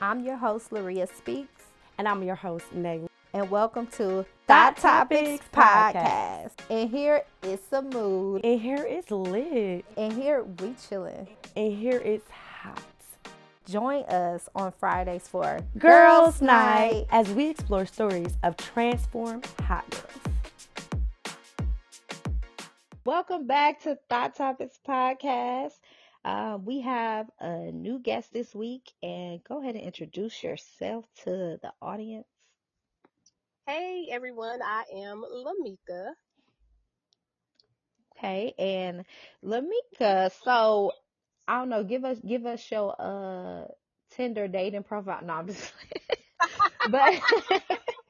I'm your host, Laria Speaks, And I'm your host, Nay. and welcome to Thought Thought Topics Topics Podcast. And here is some mood, And here is lit. and here we chilling. And here it's hot. Join us on Fridays for Girls Night as we explore stories of transformed hot girls. Welcome back to Thought Topics Podcast. Uh, we have a new guest this week, and go ahead and introduce yourself to the audience. Hey everyone, I am LaMeka. Okay, and LaMeka, so I don't know, give us give us your uh Tinder dating profile. No, I'm just but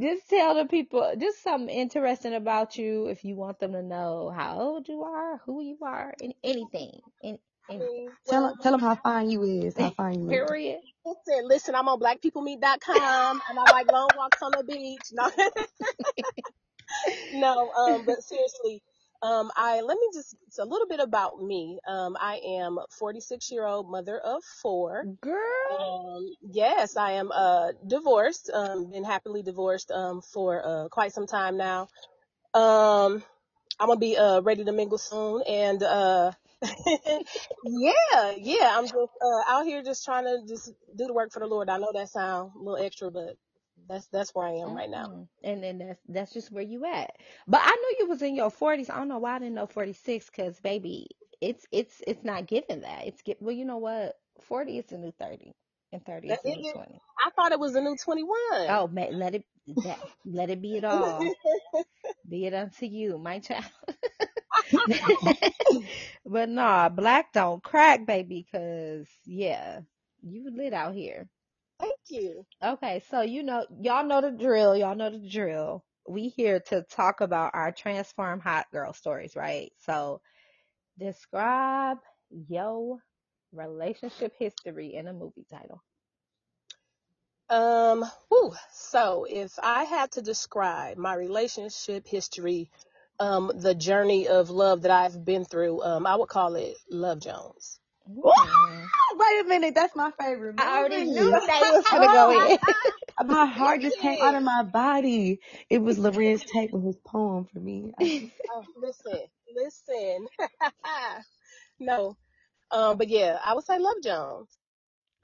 just tell the people just something interesting about you if you want them to know how old you are, who you are, and anything. And, and Tell tell him how fine you is. How fine you is. period. listen, listen, I'm on blackpeoplemeet.com and I like long walks on the beach. No, no, um, but seriously, um, I let me just it's a little bit about me. Um, I am 46 year old mother of four. Girl. Um, yes, I am uh divorced. Um, been happily divorced um for uh quite some time now. Um, I'm gonna be uh ready to mingle soon, and uh, yeah, yeah, I'm just uh out here just trying to just do the work for the Lord. I know that sound a little extra, but that's that's where I am right now. Mm-mm. And then that's that's just where you at. But I knew you was in your forties. I don't know why I didn't know forty six. Cause baby, it's it's it's not given that. It's get well. You know what? Forty is the new thirty, and thirty is the new twenty. I thought it was the new 21. Oh, ma let it that let it be it all. Be it unto you, my child. but nah, black don't crack, baby. Cause yeah, you lit out here. Thank you. Okay, so you know, y'all know the drill. Y'all know the drill. We here to talk about our transform hot girl stories, right? So, describe your relationship history in a movie title. Um, whew. So if I had to describe my relationship history, um, the journey of love that I've been through, um, I would call it Love Jones. Wait a minute, that's my favorite I already knew that was gonna go in. My heart just came out of my body. It was Laria's take on his poem for me. I, Oh, listen, listen. no. Um, but yeah, I would say Love Jones.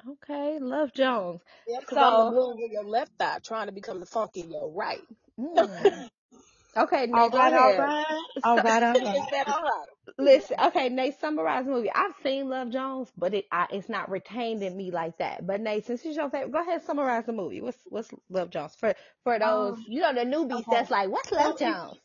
Okay, Love Jones. Yeah, because I'm the So, blue with your left eye trying to become the funky in your right. mm. Okay, Nate, right, all right, all right, all right. all right? listen, okay, Nate, summarize the movie. I've seen Love Jones, but it I, it's not retained in me like that. But Nate, since it's your favorite, go ahead, summarize the movie. What's what's Love Jones for for those Um, you know the newbies okay. that's like, what's Love Jones?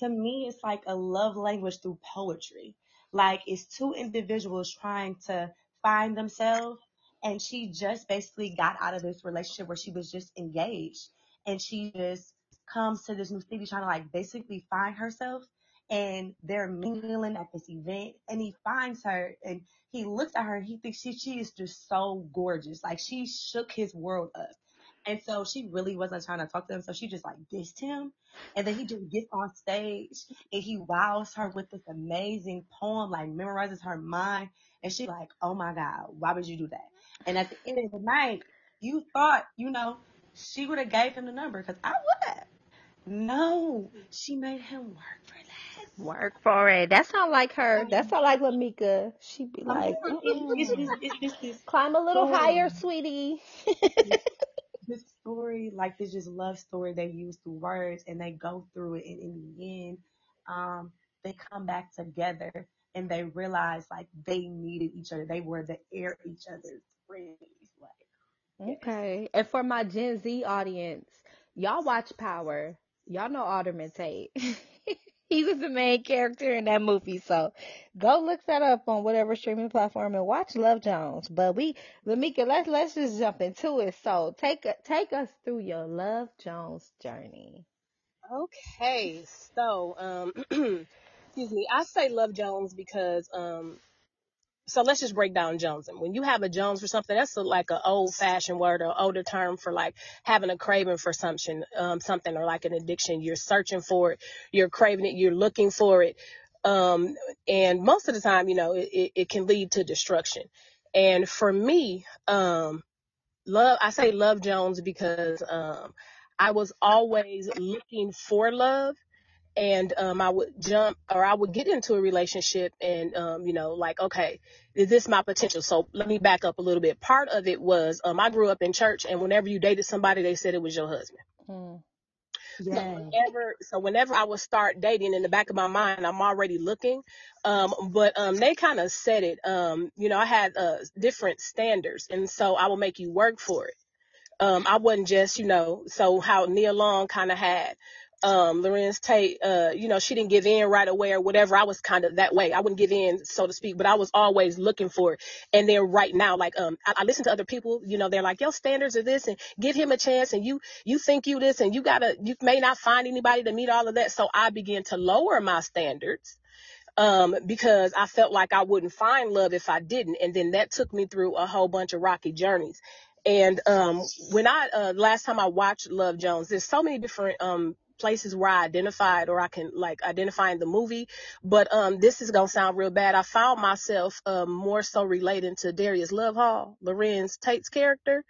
to me, it's like a love language through poetry. Like it's two individuals trying to find themselves, and she just basically got out of this relationship where she was just engaged, and she just comes to this new city trying to like basically find herself. And they're mingling at this event, and he finds her, and he looks at her, and he thinks she she is just so gorgeous, like she shook his world up. And so she really wasn't trying to talk to him, so she just like dissed him. And then he just gets on stage and he wows her with this amazing poem, like memorizes her mind. And she like, oh my God, why would you do that? And at the end of the night, you thought, you know, she would have gave him the number because I would. No, she made him work for that. Work for it. That sound like her. That sound like LaMeka. She'd be like, it, it's Mm-mm. it's this climb a little higher, sweetie. this story, like this just love story they use through words and they go through it and in the end, um, they come back together and they realize like they needed each other. They were the air each other's friends. Like yes. Okay. And for my Gen Z audience, y'all watch Power. Y'all know Alderman Tate. he was the main character in that movie. So go look that up on whatever streaming platform and watch Love Jones. But we, LaMeka, let's let's just jump into it. So take take us through your Love Jones journey. Okay, so um, excuse me. I say Love Jones because um, so let's just break down Jones. And when you have a Jones for something, that's a, like an old fashioned word or older term for like having a craving for something, um, something or like an addiction. You're searching for it, you're craving it, you're looking for it. Um, and most of the time, you know, it, it, it can lead to destruction. And for me, um, love I say love Jones because um I was always looking for love and um I would jump or I would get into a relationship and um you know like okay is this my potential so let me back up a little bit part of it was um I grew up in church and whenever you dated somebody they said it was your husband Mm. so Yeah. whenever so whenever I would start dating in the back of my mind I'm already looking um but um they kind of said it um you know I had uh different standards and so I will make you work for it um, I wasn't just, you know, so how Nia Long kind of had, um, Larenz Tate, uh, you know, she didn't give in right away or whatever. I was kind of that way. I wouldn't give in, so to speak, but I was always looking for it. And then right now, like, um, I, I listen to other people, you know, they're like, your standards are this and give him a chance and you, you think you this and you gotta, you may not find anybody to meet all of that. So I began to lower my standards um, because I felt like I wouldn't find love if I didn't. And then that took me through a whole bunch of rocky journeys. And um, when I uh, last time I watched Love Jones, there's so many different um, places where I identified or I can like identify in the movie. But um, this is gonna sound real bad. I found myself um, more so relating to Darius Love Hall, Larenz Tate's character.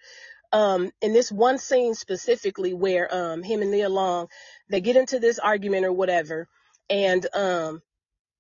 Um, in this one scene specifically where um, him and Nia Long they get into this argument or whatever, and um,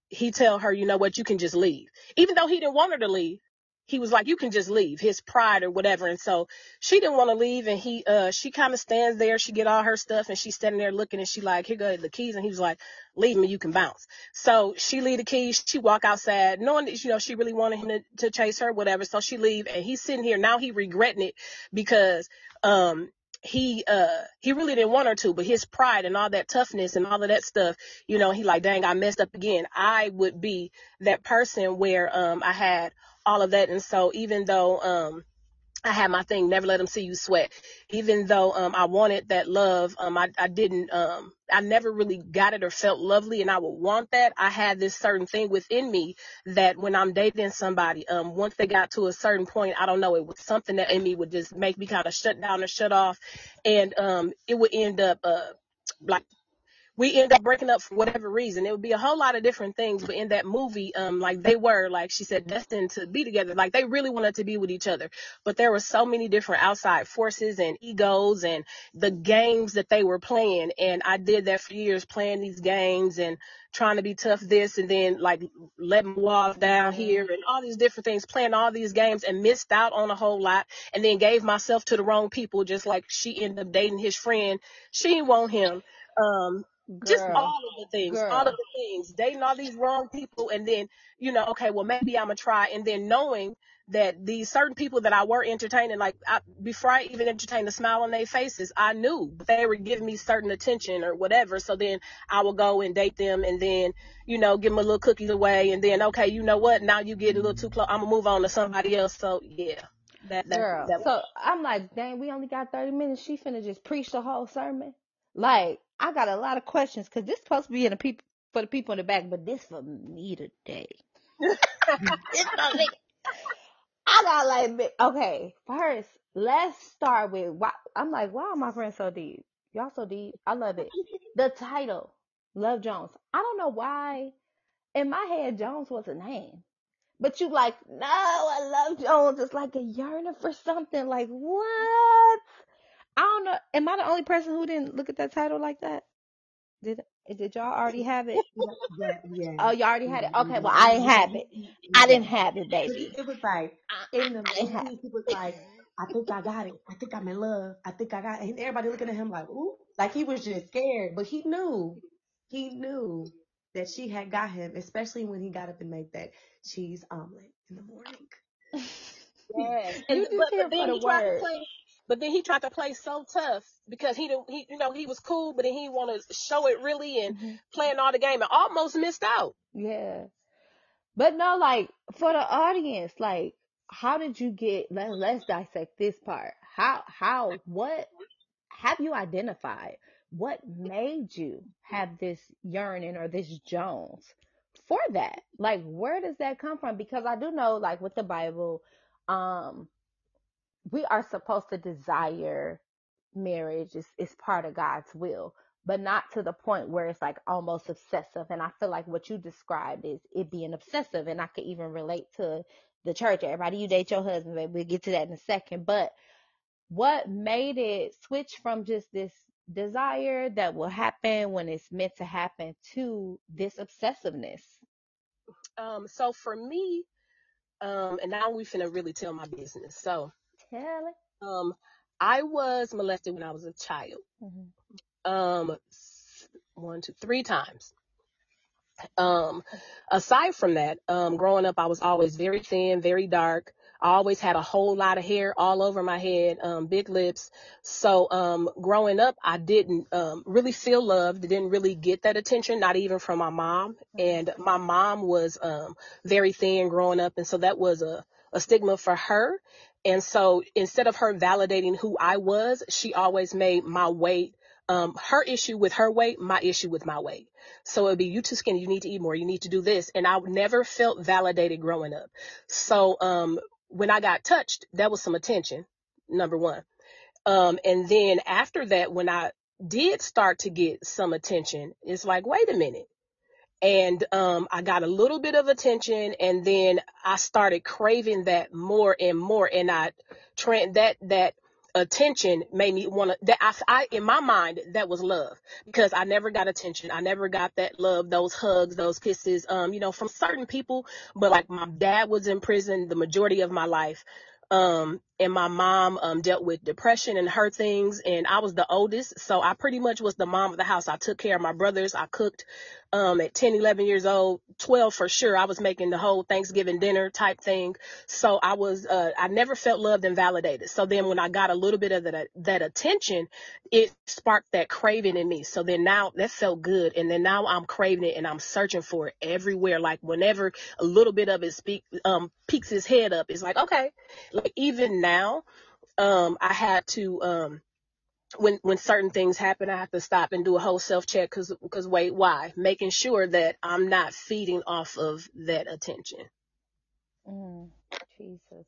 he tell her, you know what, you can just leave. Even though he didn't want her to leave, he was like, you can just leave, his pride or whatever. And so she didn't want to leave and he uh she kind of stands there, she get all her stuff and she's standing there looking and she like, here go the keys and he was like, leave me, you can bounce. So she leave the keys, she walk outside, knowing that, you know, she really wanted him to, to chase her, whatever. So she leave and he's sitting here, now he regretting it because um he uh he really didn't want her to, but his pride and all that toughness and all of that stuff, you know, he like, dang, I messed up again. I would be that person where um I had all of that and so even though um I had my thing, never let them see you sweat. Even though um I wanted that love, um I, I didn't um I never really got it or felt lovely and I would want that. I had this certain thing within me that when I'm dating somebody, um once they got to a certain point, I don't know, it was something that in me would just make me kind of shut down or shut off and um it would end up uh like we end up breaking up for whatever reason. It would be a whole lot of different things, but in that movie, um, like they were, like she said, destined to be together. Like they really wanted to be with each other, but there were so many different outside forces and egos and the games that they were playing. And I did that for years, playing these games and trying to be tough this and then like letting walls down here and all these different things, playing all these games and missed out on a whole lot and then gave myself to the wrong people, just like she ended up dating his friend. She didn't want him. Um, just Girl, all of the things, all of girl. the things, dating all these wrong people, and then you know, okay, well maybe I'm gonna try, and then knowing that these certain people that I were entertaining, like I, before I even entertained a smile on their faces, I knew they were giving me certain attention or whatever. So then I would go and date them, and then you know, give them a little cookies away, and then okay, you know what? Now you get a little too close. I'm gonna move on to somebody else. So yeah, that that Girl, that. so I'm like, dang, we only got 30 minutes. She finna just preach the whole sermon. Like, I got a lot of questions because this supposed to be in the people for the people in the back, but this for me today. This for me. I got like, okay, first, let's start with why. I'm like, wow, my friend so deep. Y'all so deep. I love it. The title, Love Jones. I don't know why in my head Jones was a name. But you like, no, I love Jones. It's like a yearning for something. Like, what? I don't know. Am I the only person who didn't look at that title like that? Did did y'all already have it? Yeah, yeah. Oh, you already had it. yeah, Okay, well, I didn't have it. yeah, I didn't have it, baby. it, it was like I, in the I didn't have movie, he was like, I think I got it. I think I'm in love. I think I got it. And everybody looking at him like, ooh, like he was just scared. But he knew, he knew that she had got him, especially when he got up and made that cheese omelet in the morning. Yes, You and just but here but for the he tried to word. play, but then he tried to play so tough because he didn't, he you know he was cool, but then he want to show it really and hmm playing all the game and almost missed out. Yeah. But no, like for the audience, like how did you get let, let's dissect this part. How how what have you identified? What made you have this yearning or this Jones for that? Like where does that come from? Because I do know like with the Bible, um we are supposed to desire marriage is, is part of God's will, but not to the point where it's like almost obsessive. And I feel like what you described is it being obsessive. And I could even relate to the church. Everybody, you date your husband. We'll get to that in a second. But what made it switch from just this desire that will happen when it's meant to happen to this obsessiveness? Um, so for me, um, and now we finna really tell my business. So, Tell it. um, I was molested when I was a child. Mhm. Um, one, two, three times. Um, aside from that, um, growing up, I was always very thin, very dark. I always had a whole lot of hair all over my head, um, big lips. So, um, growing up, I didn't, um, really feel loved. Didn't really get that attention, not even from my mom. And my mom was, um, very thin growing up. And so that was a, a stigma for her. And so instead of her validating who I was, she always made my weight, um, her issue with her weight, my issue with my weight. So it'd be you too skinny, you need to eat more, you need to do this. And I never felt validated growing up. So um when I got touched, that was some attention, number one. Um and then after that, when I did start to get some attention, it's like, wait a minute. And um I got a little bit of attention and then I started craving that more and more and I tra- that that attention made me want to that I, I in my mind that was love because I never got attention. I never got that love, those hugs, those kisses, um, you know, from certain people. But like my dad was in prison the majority of my life. Um, and my mom, um, dealt with depression and her things. And I was the oldest. So I pretty much was the mom of the house. I took care of my brothers. I cooked, um, at 10, 11 years old, 12 for sure. I was making the whole Thanksgiving dinner type thing. So I was, uh, I never felt loved and validated. So then when I got a little bit of that, that attention, it sparked that craving in me. So then now that felt good. And then now I'm craving it and I'm searching for it everywhere. Like whenever a little bit of it speak, um, peeks his head up, it's like, okay, like even now, um, I had to, um, when when certain things happen, I have to stop and do a whole self check because because wait, why? Making sure that I'm not feeding off of that attention. Mm, Jesus.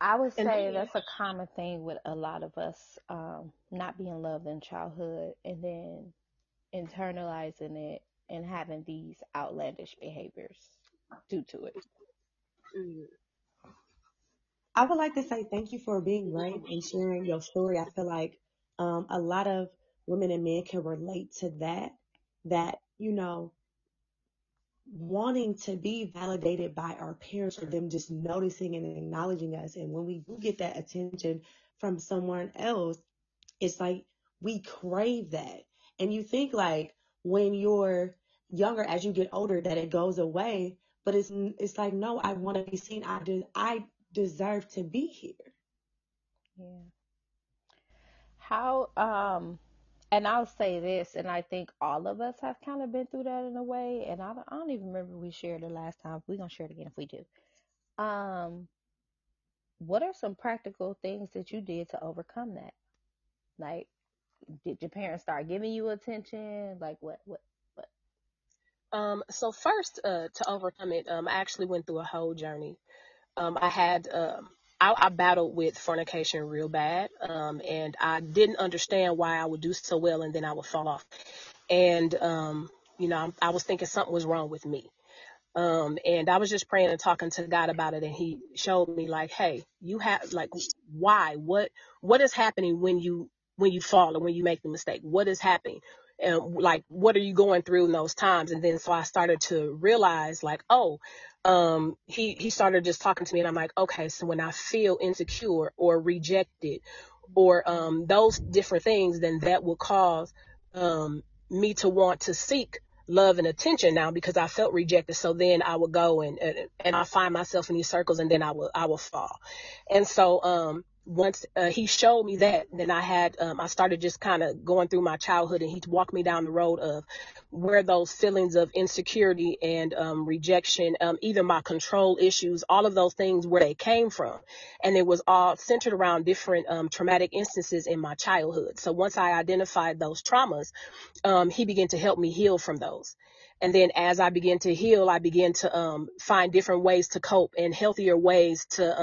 I would say then, that's a common thing with a lot of us, um, not being loved in childhood and then internalizing it and having these outlandish behaviors due to it. mm, I would like to say thank you for being brave and sharing your story. I feel like um, a lot of women and men can relate to that, that, you know, wanting to be validated by our parents or them just noticing and acknowledging us. And when we do get that attention from someone else, it's like we crave that. And you think like when you're younger, as you get older, that it goes away. But it's it's like no, I want to be seen. I do. I deserve to be here. Yeah. How, um, and I'll say this, and I think all of us have kind of been through that in a way, and I don't, I don't even remember we shared it last time. We're gonna share it again if we do. Um, what are some practical things that you did to overcome that? Like, did your parents start giving you attention? Like, what, what, what? Um, so first, uh, to overcome it, um, I actually went through a whole journey. Um, I had, um, I, I battled with fornication real bad. Um, and I didn't understand why I would do so well and then I would fall off. And, um, you know, I, I was thinking something was wrong with me. Um, and I was just praying and talking to God about it. And he showed me like, Hey, you have like, why, what, what is happening when you, when you fall or when you make the mistake? What is happening? And like, what are you going through in those times? And then so I started to realize like, oh, um, he, he started just talking to me and I'm like, okay, so when I feel insecure or rejected or, um, those different things, then that will cause, um, me to want to seek love and attention now because I felt rejected. So then I would go and, and, and I find myself in these circles and then I will, I will fall. And so, um, once uh, he showed me that, then I had, um, I started just kind of going through my childhood and he walked me down the road of where those feelings of insecurity and, um, rejection, um, either my control issues, all of those things where they came from. And it was all centered around different, um, traumatic instances in my childhood. So once I identified those traumas, um, he began to help me heal from those. And then as I began to heal, I began to um, find different ways to cope and healthier ways to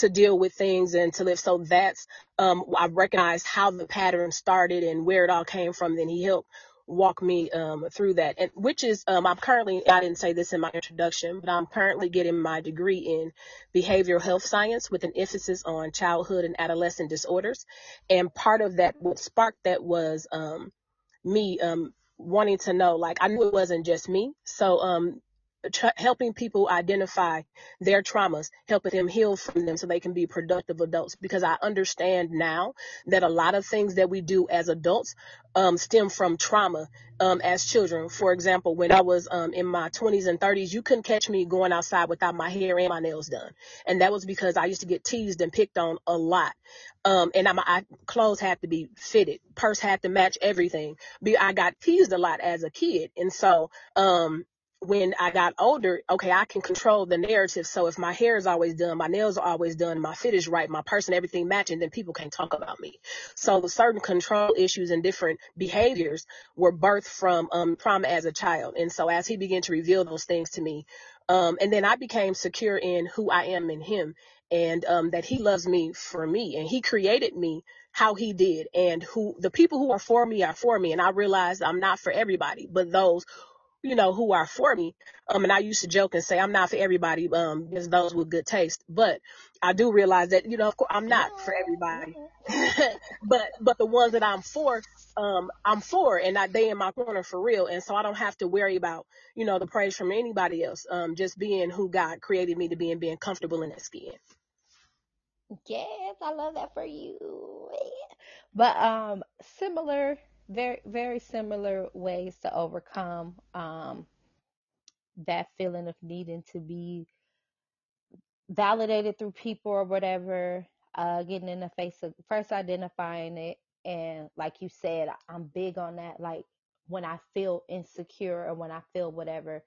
to deal with things and to live. So that's um, I recognized how the pattern started and where it all came from. Then he helped walk me um, through that. And which is, um, I'm currently, I didn't say this in my introduction, but I'm currently getting my degree in behavioral health science with an emphasis on childhood and adolescent disorders. And part of that, what sparked that was um, me um, wanting to know, like, I knew it wasn't just me. So helping people identify their traumas, helping them heal from them so they can be productive adults. Because I understand now that a lot of things that we do as adults um, stem from trauma um, as children. For example, when I was um, in my 20s and 30s, you couldn't catch me going outside without my hair and my nails done. And that was because I used to get teased and picked on a lot. Um, and my clothes had to be fitted, purse had to match everything. I got teased a lot as a kid. And so, um, when I got older, okay, I can control the narrative. So if my hair is always done, my nails are always done, my fit is right, my person, everything matching, then people can't talk about me. So certain control issues and different behaviors were birthed from um, trauma as a child. And so as he began to reveal those things to me, um, and then I became secure in who I am in him and um, that he loves me for me and he created me how he did and who the people who are for me are for me and i realized i'm not for everybody but those you know, who are for me. Um, and I used to joke and say I'm not for everybody, um, because those with good taste. But I do realize that, you know, of course I'm not for everybody. but but the ones that I'm for, um, I'm for and I they in my corner for real. And so I don't have to worry about, you know, the praise from anybody else. Um, just being who God created me to be and being comfortable in that skin. Yes, I love that for you. But um similar very very similar ways to overcome um that feeling of needing to be validated through people or whatever uh getting in the face of first identifying it and like you said i'm big on that like when i feel insecure or when i feel whatever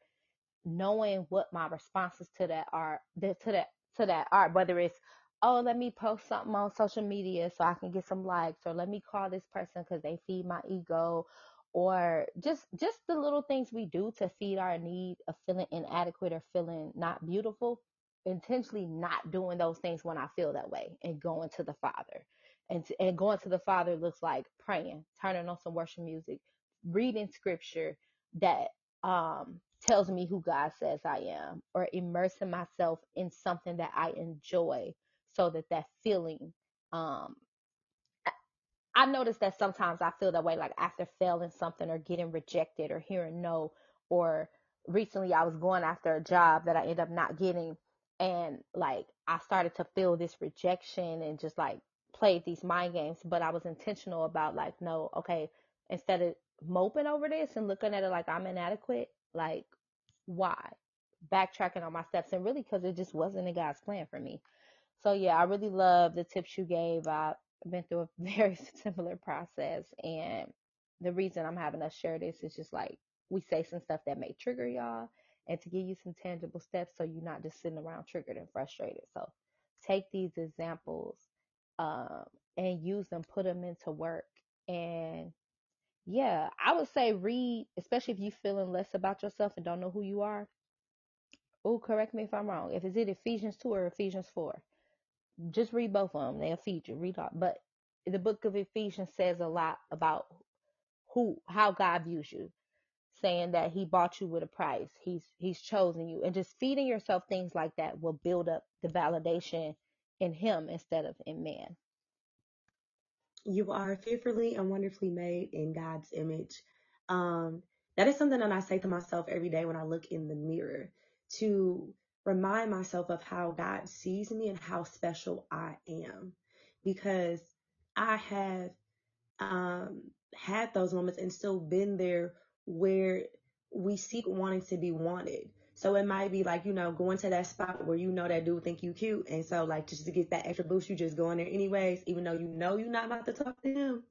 knowing what my responses to that are to that to that are whether it's oh, let me post something on social media so I can get some likes, or let me call this person because they feed my ego, or just just the little things we do to feed our need of feeling inadequate or feeling not beautiful. Intentionally not doing those things when I feel that way and going to the Father. And, and going to the Father looks like praying, turning on some worship music, reading scripture that um, tells me who God says I am, or immersing myself in something that I enjoy so that that feeling um I notice that sometimes I feel that way like after failing something or getting rejected or hearing no or recently I was going after a job that I ended up not getting and like I started to feel this rejection and just like played these mind games but I was intentional about like no okay instead of moping over this and looking at it like I'm inadequate like why? Backtracking on my steps and really because it just wasn't a God's plan for me so yeah, I really love the tips you gave. I've been through a very similar process, and the reason I'm having us share this is just like we say some stuff that may trigger y'all, and to give you some tangible steps so you're not just sitting around triggered and frustrated. So take these examples um, and use them, put them into work, and yeah, I would say read, especially if you're feeling less about yourself and don't know who you are. Oh, correct me if I'm wrong. If it's it Ephesians 2 or Ephesians 4 just read both of them. They'll feed you. Read all, but the book of Ephesians says a lot about who, how God views you, saying that He bought you with a price. He's He's chosen you, and just feeding yourself things like that will build up the validation in Him instead of in man. You are fearfully and wonderfully made in God's image. Um, that is something that I say to myself every day when I look in the mirror to remind myself of how God sees me and how special I am because I have um, had those moments and still been there where we seek wanting to be wanted. So it might be like, you know, going to that spot where you know that dude think you cute. And so like just to get that extra boost, you just go in there anyways, even though you know you're not about to talk to him.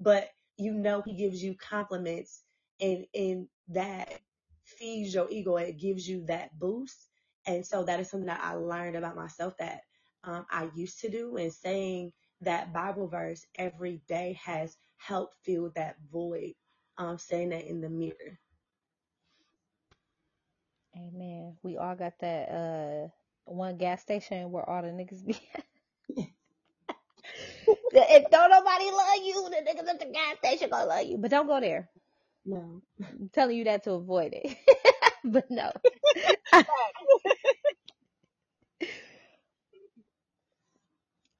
But you know he gives you compliments and and that feeds your ego. It gives you that boost. And so that is something that I learned about myself that um, I used to do. And saying that Bible verse every day has helped fill that void, um, saying that in the mirror. Amen. We all got that uh one gas station where all the niggas be. if don't nobody love you, the niggas at the gas station gonna love you. But don't go there. No. I'm telling you that to avoid it. but no.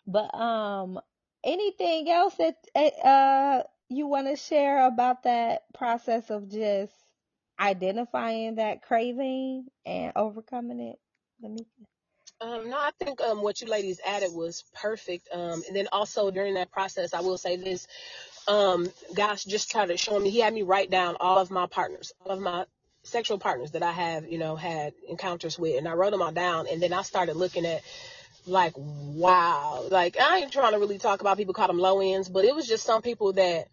But um, anything else that eh, uh you want to share about that process of just identifying that craving and overcoming it? Let me. Um, no, I think um, what you ladies added was perfect. Um, and then also during that process, I will say this: um, gosh, just started showing me. He had me write down all of my partners, all of my sexual partners that I have, you know, had encounters with, and I wrote them all down. And then I started looking at like, wow, like I ain't trying to really talk about people call them low ends, but it was just some people that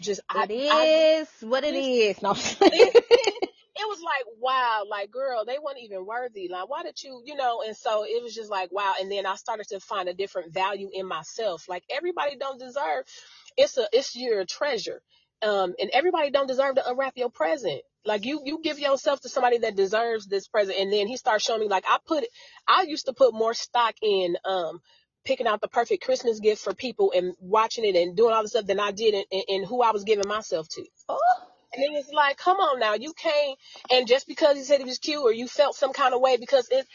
just I, It I is what it is. No. it, it, it was like wow. Like girl they weren't even worthy. Like why did you you know and so it was just like wow. And then i started to find a different value in myself. Like everybody don't deserve it's a it's your treasure. Um and everybody don't deserve to unwrap your present like you you give yourself to somebody that deserves this present and then he starts showing me like i put i used to put more stock in um picking out the perfect christmas gift for people and watching it and doing all the stuff than i did in who i was giving myself to oh, and it was like, come on now, you can't. And just because he said he was cute or you felt some kind of way because it.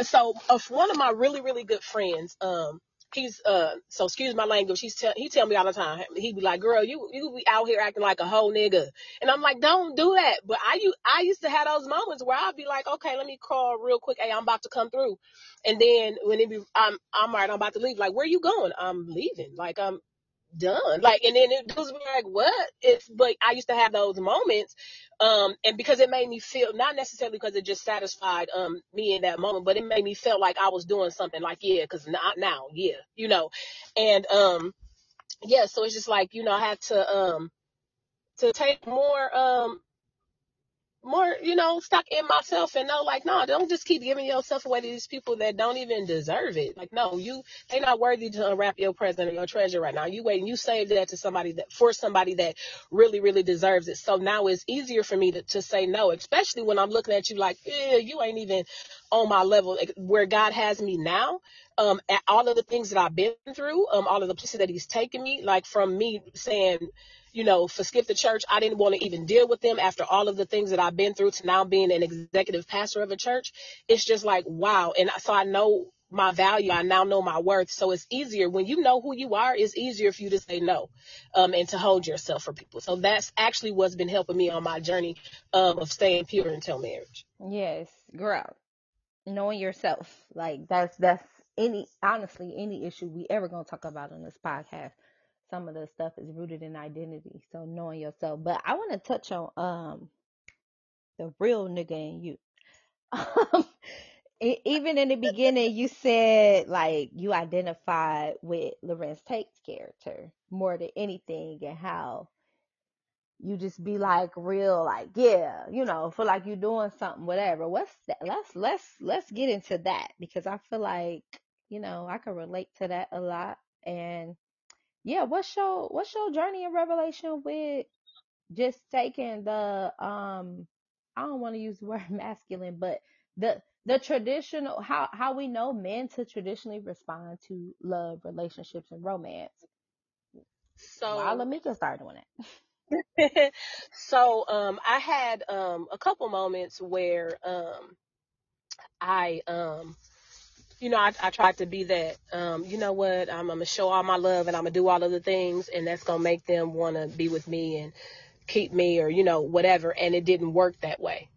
So, of one of my really really good friends, um, he's uh, so excuse my language. He's tell he tell me all the time. He be like, girl, you you be out here acting like a whole nigga, and I'm like, don't do that. But I you I used to have those moments where I'd be like, okay, let me call real quick. Hey, I'm about to come through, and then when it be I'm I'm alright, I'm about to leave. Like, where are you going? I'm leaving. Like, I'm done. Like, and then it was like, what? It's, but I used to have those moments, um, and because it made me feel, not necessarily because it just satisfied, um, me in that moment, but it made me feel like I was doing something like, yeah, cause not now, yeah, you know, and, um, yeah, so it's just like, you know, I had to, um, to take more, um, more, you know, stuck in myself and know, like, no, don't just keep giving yourself away to these people that don't even deserve it. Like, no, you, they're not worthy to unwrap your present or your treasure right now. You wait and you save that to somebody that, for somebody that really, really deserves it. So now it's easier for me to, to say no, especially when I'm looking at you like, yeah, you ain't even on my level where God has me now. Um, at all of the things that I've been through, um, all of the places that He's taken me, like from me saying, you know, for Skip the Church, I didn't want to even deal with them after all of the things that I've been through to now being an executive pastor of a church. It's just like, wow. And so I know my value. I now know my worth. So it's easier when you know who you are, it's easier for you to say no, um, and to hold yourself for people. So that's actually what's been helping me on my journey, um, of staying pure until marriage. yes, girl. Knowing yourself. Like that's that's any honestly any issue we ever gonna talk about on this podcast. Some of the stuff is rooted in identity. So knowing yourself. But I want to touch on um the real nigga in you. Um, even in the beginning, you said like you identified with Larenz Tate's character more than anything, and how you just be like real, like yeah, you know, feel like you're doing something, whatever. What's that? Let's let's let's get into that because I feel like you know I can relate to that a lot. And yeah, what's your what's your journey in Revelation with just taking the um I don't want to use the word masculine, but the the traditional how how we know men to traditionally respond to love, relationships, and romance. So let me get started doing it. so um I had um a couple moments where um I um you know I, I tried to be that um you know what? I'm, I'm gonna show all my love and I'm gonna do all of the things and that's gonna make them want to be with me and keep me or you know whatever and it didn't work that way.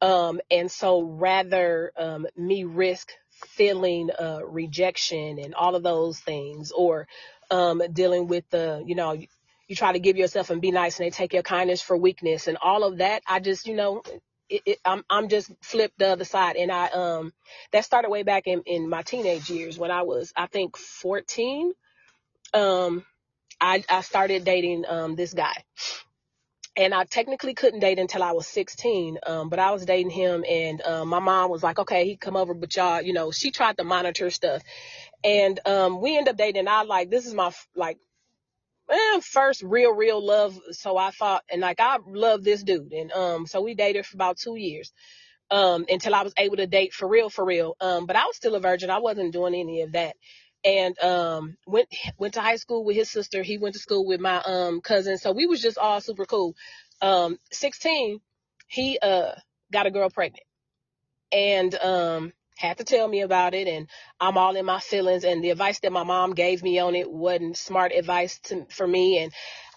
Um and so rather um me risk feeling uh rejection and all of those things or um dealing with the you know you, try to give yourself and be nice and they take your kindness for weakness and all of that i just you know it, it, I'm I'm just flipped the other side, and I um that started way back in in my teenage years when I was I think 14. Um, I I started dating um this guy, and I technically couldn't date until I was 16. Um, but I was dating him, and um, my mom was like, okay, he come over, but y'all, you know, she tried to monitor stuff, and um, we end up dating. And I like this is my like eh, first real real love, so I thought, and like I love this dude, and um, so we dated for about two years um, until I was able to date for real, for real. Um, but I was still a virgin. I wasn't doing any of that. And um, went went to high school with his sister. He went to school with my um cousin. So we was just all super cool. Um, 16, he uh got a girl pregnant and um had to tell me about it and I'm all in my feelings and the advice that my mom gave me on it wasn't smart advice to, for me and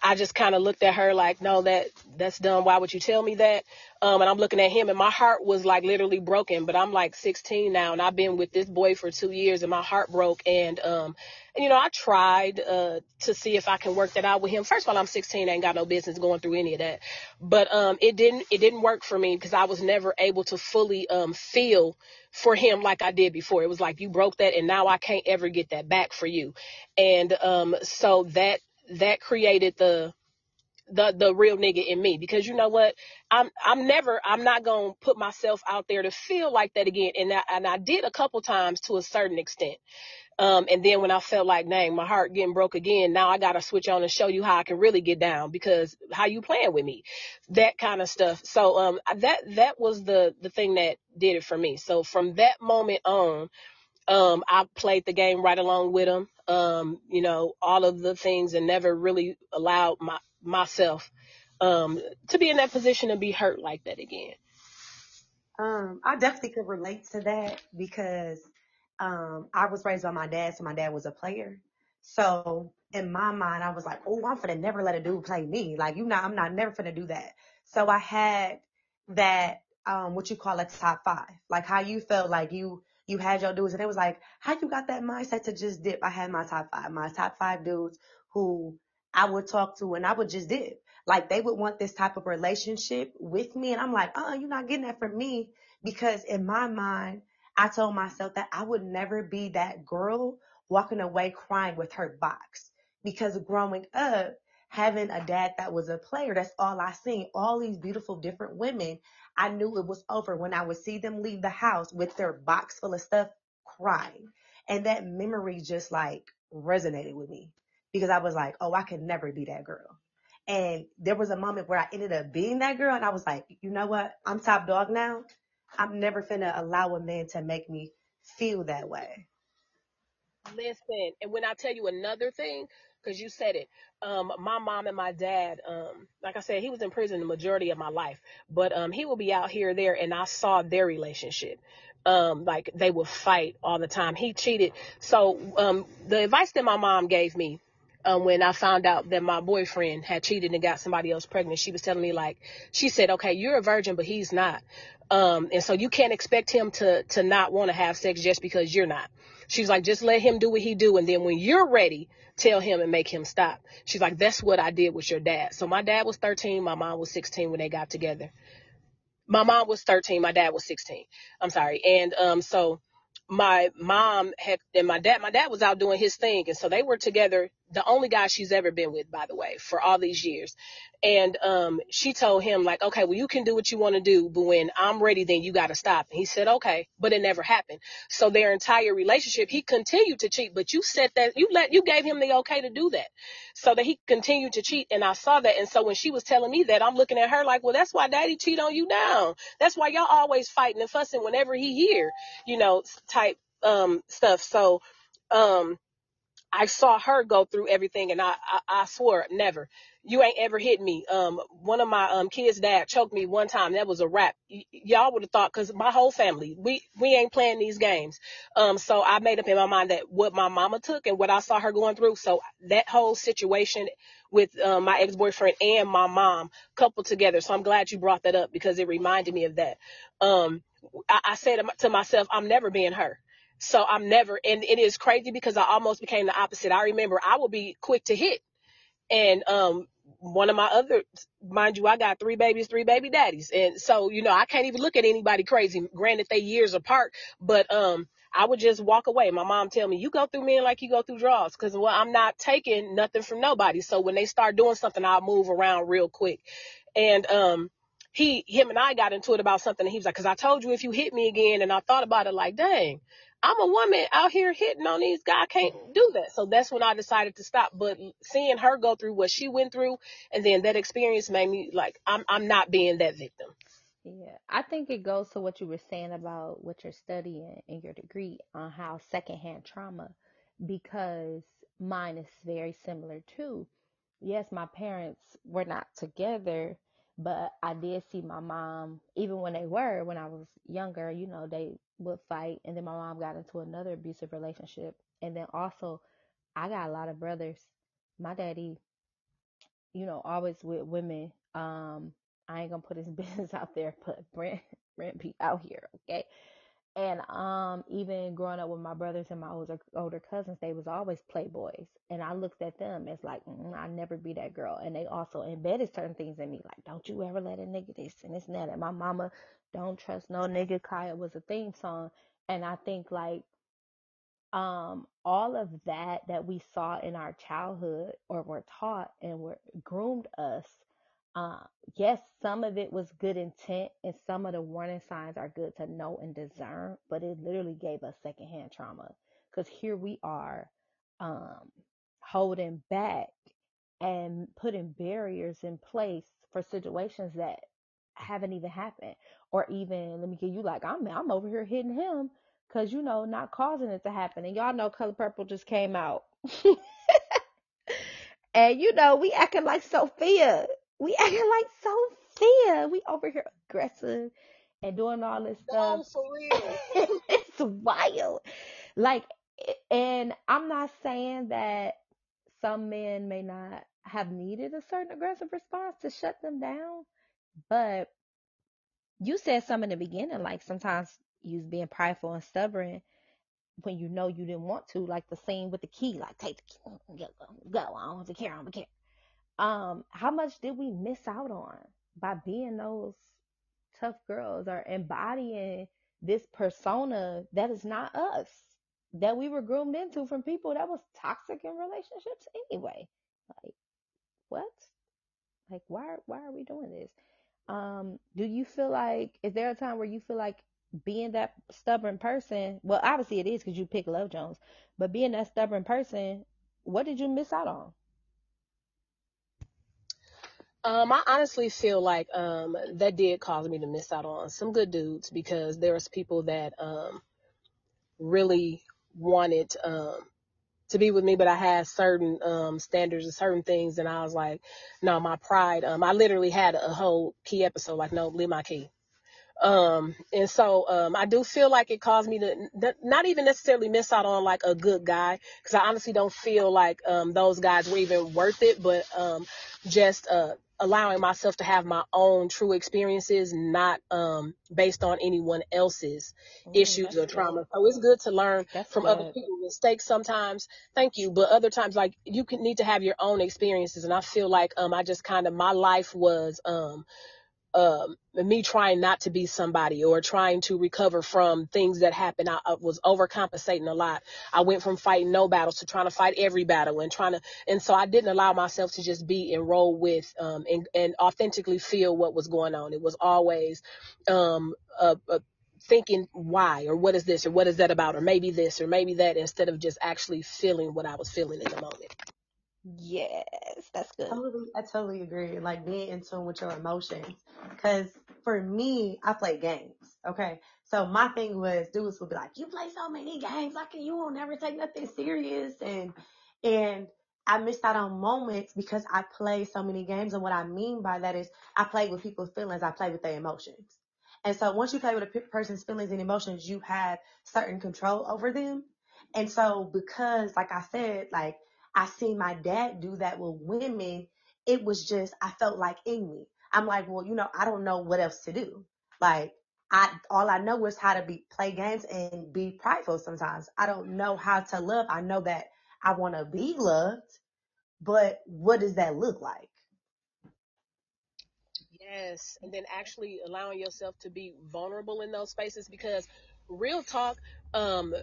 I just kind of looked at her like no that that's dumb why would you tell me that um and I'm looking at him and my heart was like literally broken but I'm like 16 now and I've been with this boy for 2 years and my heart broke and um and you know I tried uh to see if I can work that out with him first of all I'm 16 I ain't got no business going through any of that but um it didn't it didn't work for me because I was never able to fully um feel for him like I did before. It was like you broke that and now I can't ever get that back for you. And um so that that created the the the real nigga in me. Because you know what? I'm I'm never I'm not to put myself out there to feel like that again. And I, and I did a couple times to a certain extent. Um, and then when I felt like, dang, my heart getting broke again, now I gotta switch on and show you how I can really get down. Because how you playing with me, that kind of stuff. So, um, that, that was the, the thing that did it for me. So from that moment on, um, I played the game right along with them. Um, you know, all of the things and never really allowed my, myself, um, to be in that position to be hurt like that again. Um, I definitely could relate to that because um, I was raised by my dad, so my dad was a player. So in my mind, I was like, oh, I'm finna never let a dude play me. Like, you know, I'm not never finna do that. So I had that, um, what you call a top five, like how you felt like you, you had your dudes and it was like, how you got that mindset to just dip? I had my top five, my top five dudes who I would talk to and I would just dip. Like they would want this type of relationship with me. And I'm like, uh, you're not getting that from me because in my mind, I told myself that I would never be that girl walking away crying with her box because growing up, having a dad that was a player, that's all I seen. All these beautiful different women. I knew it was over when I would see them leave the house with their box full of stuff crying. And that memory just like resonated with me because I was like, oh, I could never be that girl. And there was a moment where I ended up being that girl and I was like, you know what? I'm top dog now. I'm never finna allow a man to make me feel that way. Listen, and when I tell you another thing, because you said it, um, my mom and my dad, um, like I said, he was in prison the majority of my life, but um, he will be out here there, and I saw their relationship. Um, like they would fight all the time. He cheated. So um, the advice that my mom gave me um, when I found out that my boyfriend had cheated and got somebody else pregnant, she was telling me like, she said, okay, you're a virgin, but he's not. Um, and so you can't expect him to, to not want to have sex just because you're not. She's like, just let him do what he do. And then when you're ready, tell him and make him stop. She's like, that's what I did with your dad. So my dad was 13. My mom was 16 when they got together. My mom was 13. My dad was 16. I'm sorry. And, um, so my mom had, and my dad, my dad was out doing his thing. And so they were together the only guy she's ever been with, by the way, for all these years. And um, she told him, like, okay, well, you can do what you want to do, but when I'm ready, then you got to stop. And he said, okay, but it never happened. So their entire relationship, he continued to cheat, but you said that you let, you gave him the okay to do that so that he continued to cheat. And I saw that. And so when she was telling me that, I'm looking at her like, well, that's why daddy cheat on you down. That's why y'all always fighting and fussing whenever he here, you know, type um, stuff. So, um, I saw her go through everything and I, I, I swore never. You ain't ever hit me. Um, one of my, um, kids dad choked me one time. That was a wrap. Y- y'all would have thought, cause my whole family, we, we ain't playing these games. Um, so I made up in my mind that what my mama took and what I saw her going through. So that whole situation with, um, my ex-boyfriend and my mom coupled together. So I'm glad you brought that up because it reminded me of that. Um, I, I said to myself, I'm never being her. So I'm never, and it is crazy because I almost became the opposite. I remember I would be quick to hit. And, um, one of my other, mind you, I got three babies, three baby daddies. And so, you know, I can't even look at anybody crazy. Granted, they years apart, but, um, I would just walk away. My mom tell me, you go through men like you go through draws. Cause well, I'm not taking nothing from nobody. So when they start doing something, I'll move around real quick. And, um, he, him and I got into it about something and he was like, cause I told you if you hit me again and I thought about it like, dang, I'm a woman out here hitting on these guys. I can't do that. So that's when I decided to stop. But seeing her go through what she went through and then that experience made me like, I'm, I'm not being that victim. Yeah, I think it goes to what you were saying about what you're studying in your degree on how secondhand trauma, because mine is very similar too. Yes, my parents were not together, But I did see my mom, even when they were, when I was younger, you know, they would fight. And then my mom got into another abusive relationship. And then also, I got a lot of brothers. My daddy, you know, always with women. Um, I ain't gonna put his business out there, but Brent, Brent be out here, okay? And um, even growing up with my brothers and my older older cousins, they was always playboys, and I looked at them as like, mm, I never be that girl. And they also embedded certain things in me, like, don't you ever let a nigga this and this and that. And my mama, don't trust no nigga. Kaya was a theme song, and I think like um all of that that we saw in our childhood or were taught and were groomed us uh, yes, some of it was good intent, and some of the warning signs are good to know and discern, but it literally gave us secondhand trauma. Because here we are um, holding back and putting barriers in place for situations that haven't even happened. Or even, let me get you like, I'm, I'm over here hitting him because, you know, not causing it to happen. And y'all know Color Purple just came out. and, you know, we acting like Sofia we acting like Sofia. We over here aggressive and doing all this No, stuff. for real. it's wild. Like, and I'm not saying that some men may not have needed a certain aggressive response to shut them down, but you said some in the beginning, like sometimes you was being prideful and stubborn when you know you didn't want to, like the scene with the key, like take the key, go, go, go. I don't want to care, I don't care um, how much did we miss out on by being those tough girls or embodying this persona that is not us that we were groomed into from people that was toxic in relationships anyway? Like what? Like why why are we doing this? Um do you feel like is there a time where you feel like being that stubborn person well obviously it is because you pick love jones but being that stubborn person what did you miss out on Um, I honestly feel like um that did cause me to miss out on some good dudes because there was people that um really wanted um to be with me, but I had certain um standards and certain things, and I was like, no, my pride. Um, I literally had a whole key episode like, no, leave my key. Um, and so, um, I do feel like it caused me to n- not even necessarily miss out on like a good guy, cause I honestly don't feel like, um, those guys were even worth it, but, um, just, uh, allowing myself to have my own true experiences, not, um, based on anyone else's mm, issues or good trauma. So it's good to learn that's from other people's mistakes sometimes. Thank you. But other times, like you can need to have your own experiences. And I feel like, um, I just kind of, my life was, um, um, me trying not to be somebody or trying to recover from things that happened. I, I was overcompensating a lot. I went from fighting no battles to trying to fight every battle and trying to, and so I didn't allow myself to just be enrolled with, um, and, and authentically feel what was going on. It was always, um, uh, uh, thinking why or what is this or what is that about or maybe this or maybe that instead of just actually feeling what I was feeling in the moment. Yes, that's good. Totally, I totally agree. Like being in tune with your emotions. Cause for me, I play games. Okay. So my thing was dudes would be like, you play so many games. Like you won't never take nothing serious. And, and I missed out on moments because I play so many games. And what I mean by that is I play with people's feelings. I play with their emotions. And so once you play with a person's feelings and emotions, you have certain control over them. And so because, like I said, like I seen my dad do that with women. It was just, I felt like in me. I'm like, well, you know, I don't know what else to do. Like, I, all I know is how to be, play games and be prideful sometimes. I don't know how to love. I know that I want to be loved, but what does that look like? Yes, and then actually allowing yourself to be vulnerable in those spaces because real talk, um,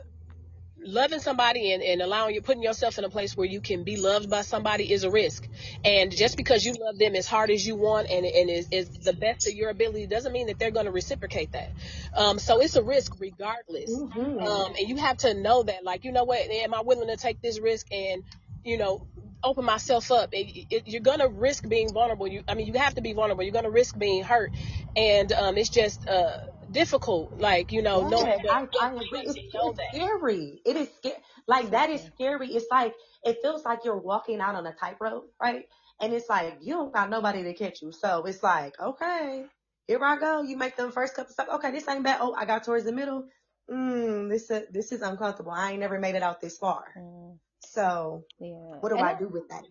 loving somebody and, and allowing you putting yourself in a place where you can be loved by somebody is a risk. And just because you love them as hard as you want and, and is, is the best of your ability doesn't mean that they're going to reciprocate that. Um, so it's a risk regardless. Mm-hmm. Um, and you have to know that, like, you know what, am I willing to take this risk and, you know, open myself up? It, it, you're going to risk being vulnerable. You, I mean, you have to be vulnerable. You're going to risk being hurt. And, um, it's just, uh, difficult. Like, you know, knowing Yes, that I, I agree. It's, know it's that. scary. It is scary. Like that is scary. It's like, it feels like you're walking out on a tightrope, right? And it's like, you don't got nobody to catch you. So it's like, okay, here I go. You make them first couple steps. Okay, this ain't bad. Oh, I got towards the middle. Mm, this, uh, this is uncomfortable. I ain't never made it out this far. Mm, So yeah. what do And I I, do with that?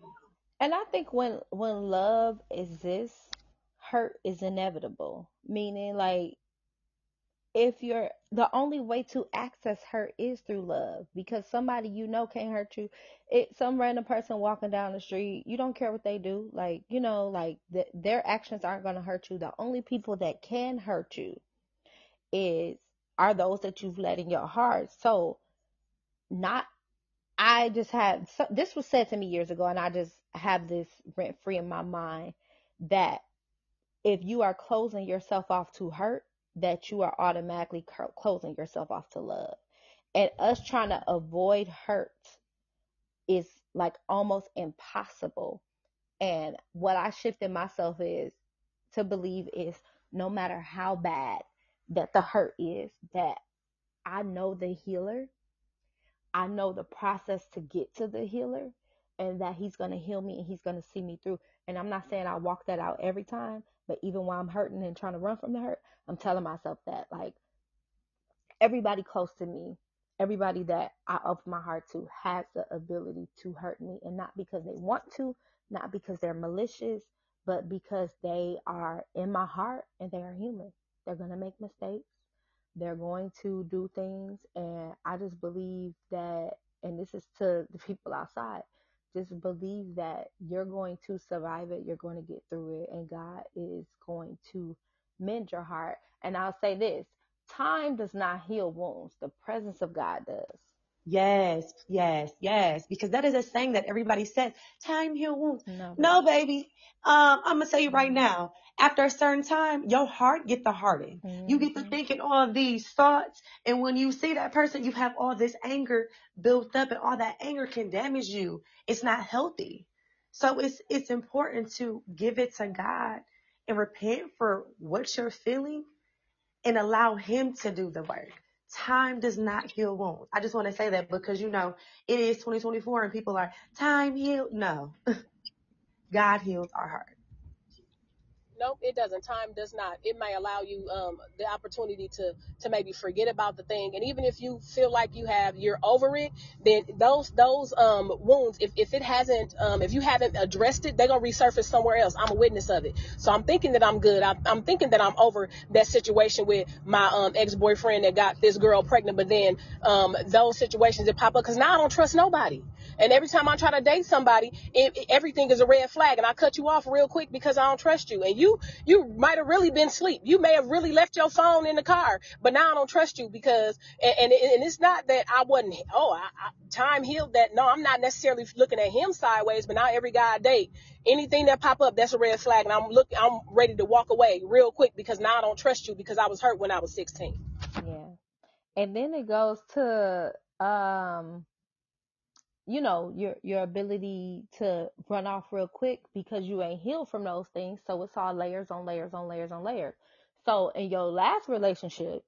and I think when when love exists, hurt is inevitable. Meaning like if you're the only way to access her is through love because somebody you know can't hurt you. It some random person walking down the street you don't care what they do. Like you know like th- their actions aren't going to hurt you. The only people that can hurt you is are those that you've let in your heart. So not i just had so, this was said to me years ago and i just have this rent free in my mind that if you are closing yourself off to hurt, that you are automatically closing yourself off to love. And us trying to avoid hurt is like almost impossible. And what I shifted myself is to believe is no matter how bad that the hurt is, that I know the healer, I know the process to get to the healer, and that he's going to heal me and he's going to see me through. And I'm not saying I walk that out every time, but even while I'm hurting and trying to run from the hurt, I'm telling myself that like everybody close to me, everybody that I open my heart to has the ability to hurt me and not because they want to, not because they're malicious, but because they are in my heart and they are human. They're going to make mistakes. They're going to do things and I just believe that and this is to the people outside just believe that you're going to survive it, you're going to get through it, and God is going to mend your heart. And I'll say this time does not heal wounds, the presence of God does. Yes, yes, yes. Because that is a saying that everybody says, time heal wounds. No. No, baby. Um, I'm gonna tell you right Mhm. now. After a certain time, your heart get to harden. You get to Mhm. thinking all these thoughts, and when you see that person, you have all this anger built up, and all that anger can damage you. It's not healthy. So it's it's important to give it to God and repent for what you're feeling and allow him to do the work. Time does not heal wounds. I just want to say that because you know it is 2024 and people are time healed. No, God heals our heart. Nope, it doesn't. Time does not. It may allow you um, the opportunity to to maybe forget about the thing, and even if you feel like you have you're over it, then those those um, wounds, if, if it hasn't, um, if you haven't addressed it, they're gonna resurface somewhere else. I'm a witness of it, so I'm thinking that I'm good. I'm, I'm thinking that I'm over that situation with my um, ex boyfriend that got this girl pregnant, but then um, those situations that pop up because now I don't trust nobody. And every time I try to date somebody, it, it- everything is a red flag, and I cut you off real quick because I don't trust you. And you, you might have really been asleep. You may have really left your phone in the car, but now I don't trust you because, and and, and it's not that I wasn't. Oh, I, I, time healed that. No, I'm not necessarily looking at him sideways, but now every guy I date, anything that pop up, that's a red flag, and I'm look, I'm ready to walk away real quick because now I don't trust you because I was hurt when I was 16. Yeah. And then it goes to um you know your your ability to run off real quick because you ain't healed from those things. So it's all layers on layers on layers on layers. So in your last relationship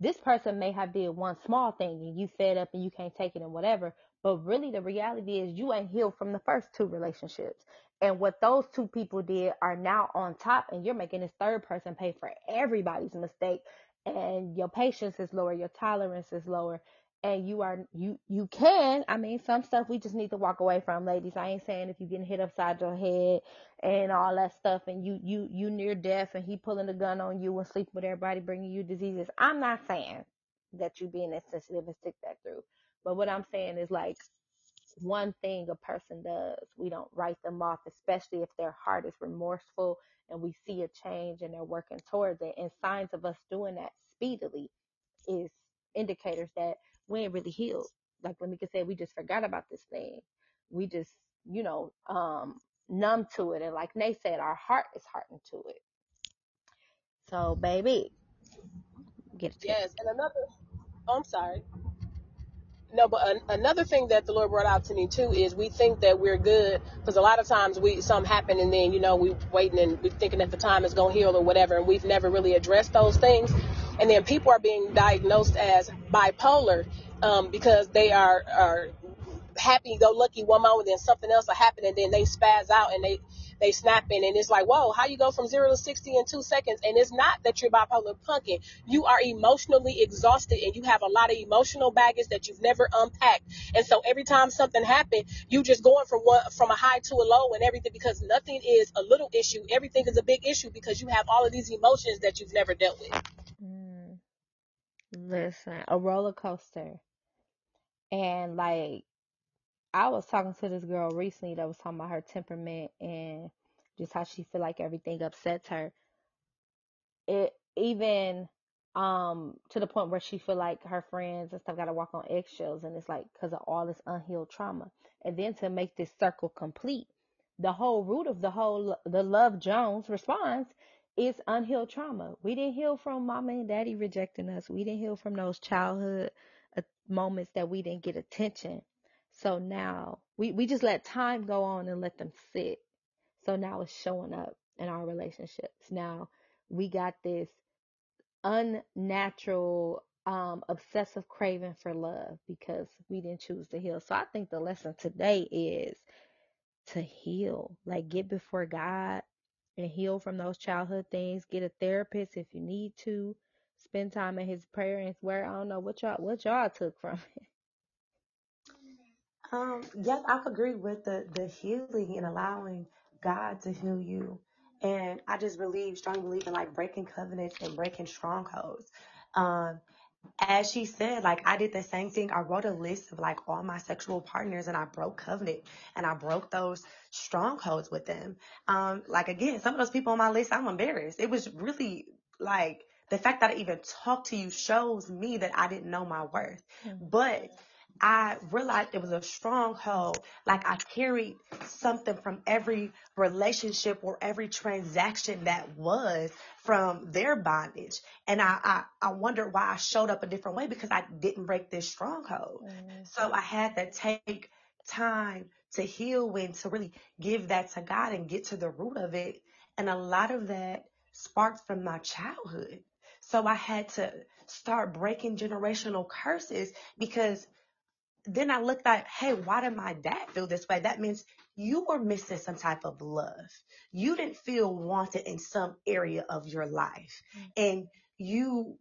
this person may have did one small thing and you fed up and you can't take it and whatever. But really the reality is you ain't healed from the first two relationships. And what those two people did are now on top and you're making this third person pay for everybody's mistake. And your patience is lower your tolerance is lower and you are you you can i mean some stuff we just need to walk away from ladies. I ain't saying if you getting hit upside your head and all that stuff and you you you near death and he pulling a gun on you and sleeping with everybody bringing you diseases. I'm not saying that you being insensitive and stick that through. But what i'm saying is like one thing a person does we don't write them off especially if their heart is remorseful and we see a change and they're working towards it. And signs of us doing that speedily is indicators that we ain't really healed. Like LaMeka said, we just forgot about this thing. We just, you know, um, numb to it. And like Nate said, our heart is hardened to it. So, baby, get it. Yes, and another. Oh, I'm sorry. No, but an, another thing that the Lord brought out to me too is we think that we're good because a lot of times we something happen and then you know we waiting and we thinking that the time is gonna heal or whatever and we've never really addressed those things, and then people are being diagnosed as bipolar um, because they are are happy go lucky one moment, then something else will happen, and then they spaz out and they they snap in, and it's like, whoa, how you go from zero to sixty in two seconds? And it's not that you're bipolar punking. You are emotionally exhausted, and you have a lot of emotional baggage that you've never unpacked. And so every time something happened, you just going from one from a high to a low and everything because nothing is a little issue. Everything is a big issue because you have all of these emotions that you've never dealt with. Listen, a roller coaster. And like I was talking to this girl recently that was talking about her temperament and just how she feel like everything upsets her. It even um to the point where she feel like her friends and stuff got to walk on eggshells and it's like because of all this unhealed trauma and then to make this circle complete the whole root of the whole the love jones response is unhealed trauma. We didn't heal from mama and daddy rejecting us. We didn't heal from those childhood uh, moments that we didn't get attention. So now we we just let time go on and let them sit. So now it's showing up in our relationships. Now we got this unnatural um obsessive craving for love because we didn't choose to heal. So I think the lesson today is to heal. Like get before God and heal from those childhood things. Get a therapist if you need to. Spend time in his prayer and word. I don't know what y'all what y'all took from it. Um, yes, I agree with the the healing and allowing God to heal you. And I just believe, strongly believe in like breaking covenants and breaking strongholds. Um, as she said, like I did the same thing. I wrote a list of like all my sexual partners and I broke covenant and I broke those strongholds with them. Um, like again, some of those people on my list, I'm embarrassed. It was really like the fact that I even talked to you shows me that I didn't know my worth. Mm. But I realized it was a stronghold. Like I carried something from every relationship or every transaction that was from their bondage. And I, I, I wondered why I showed up a different way because I didn't break this stronghold. Mm. So I had to take time to heal and to really give that to God and get to the root of it. And a lot of that sparked from my childhood. So I had to start breaking generational curses because then I looked at, hey, why did my dad feel this way? That means you were missing some type of love. You didn't feel wanted in some area of your life. Mm. And you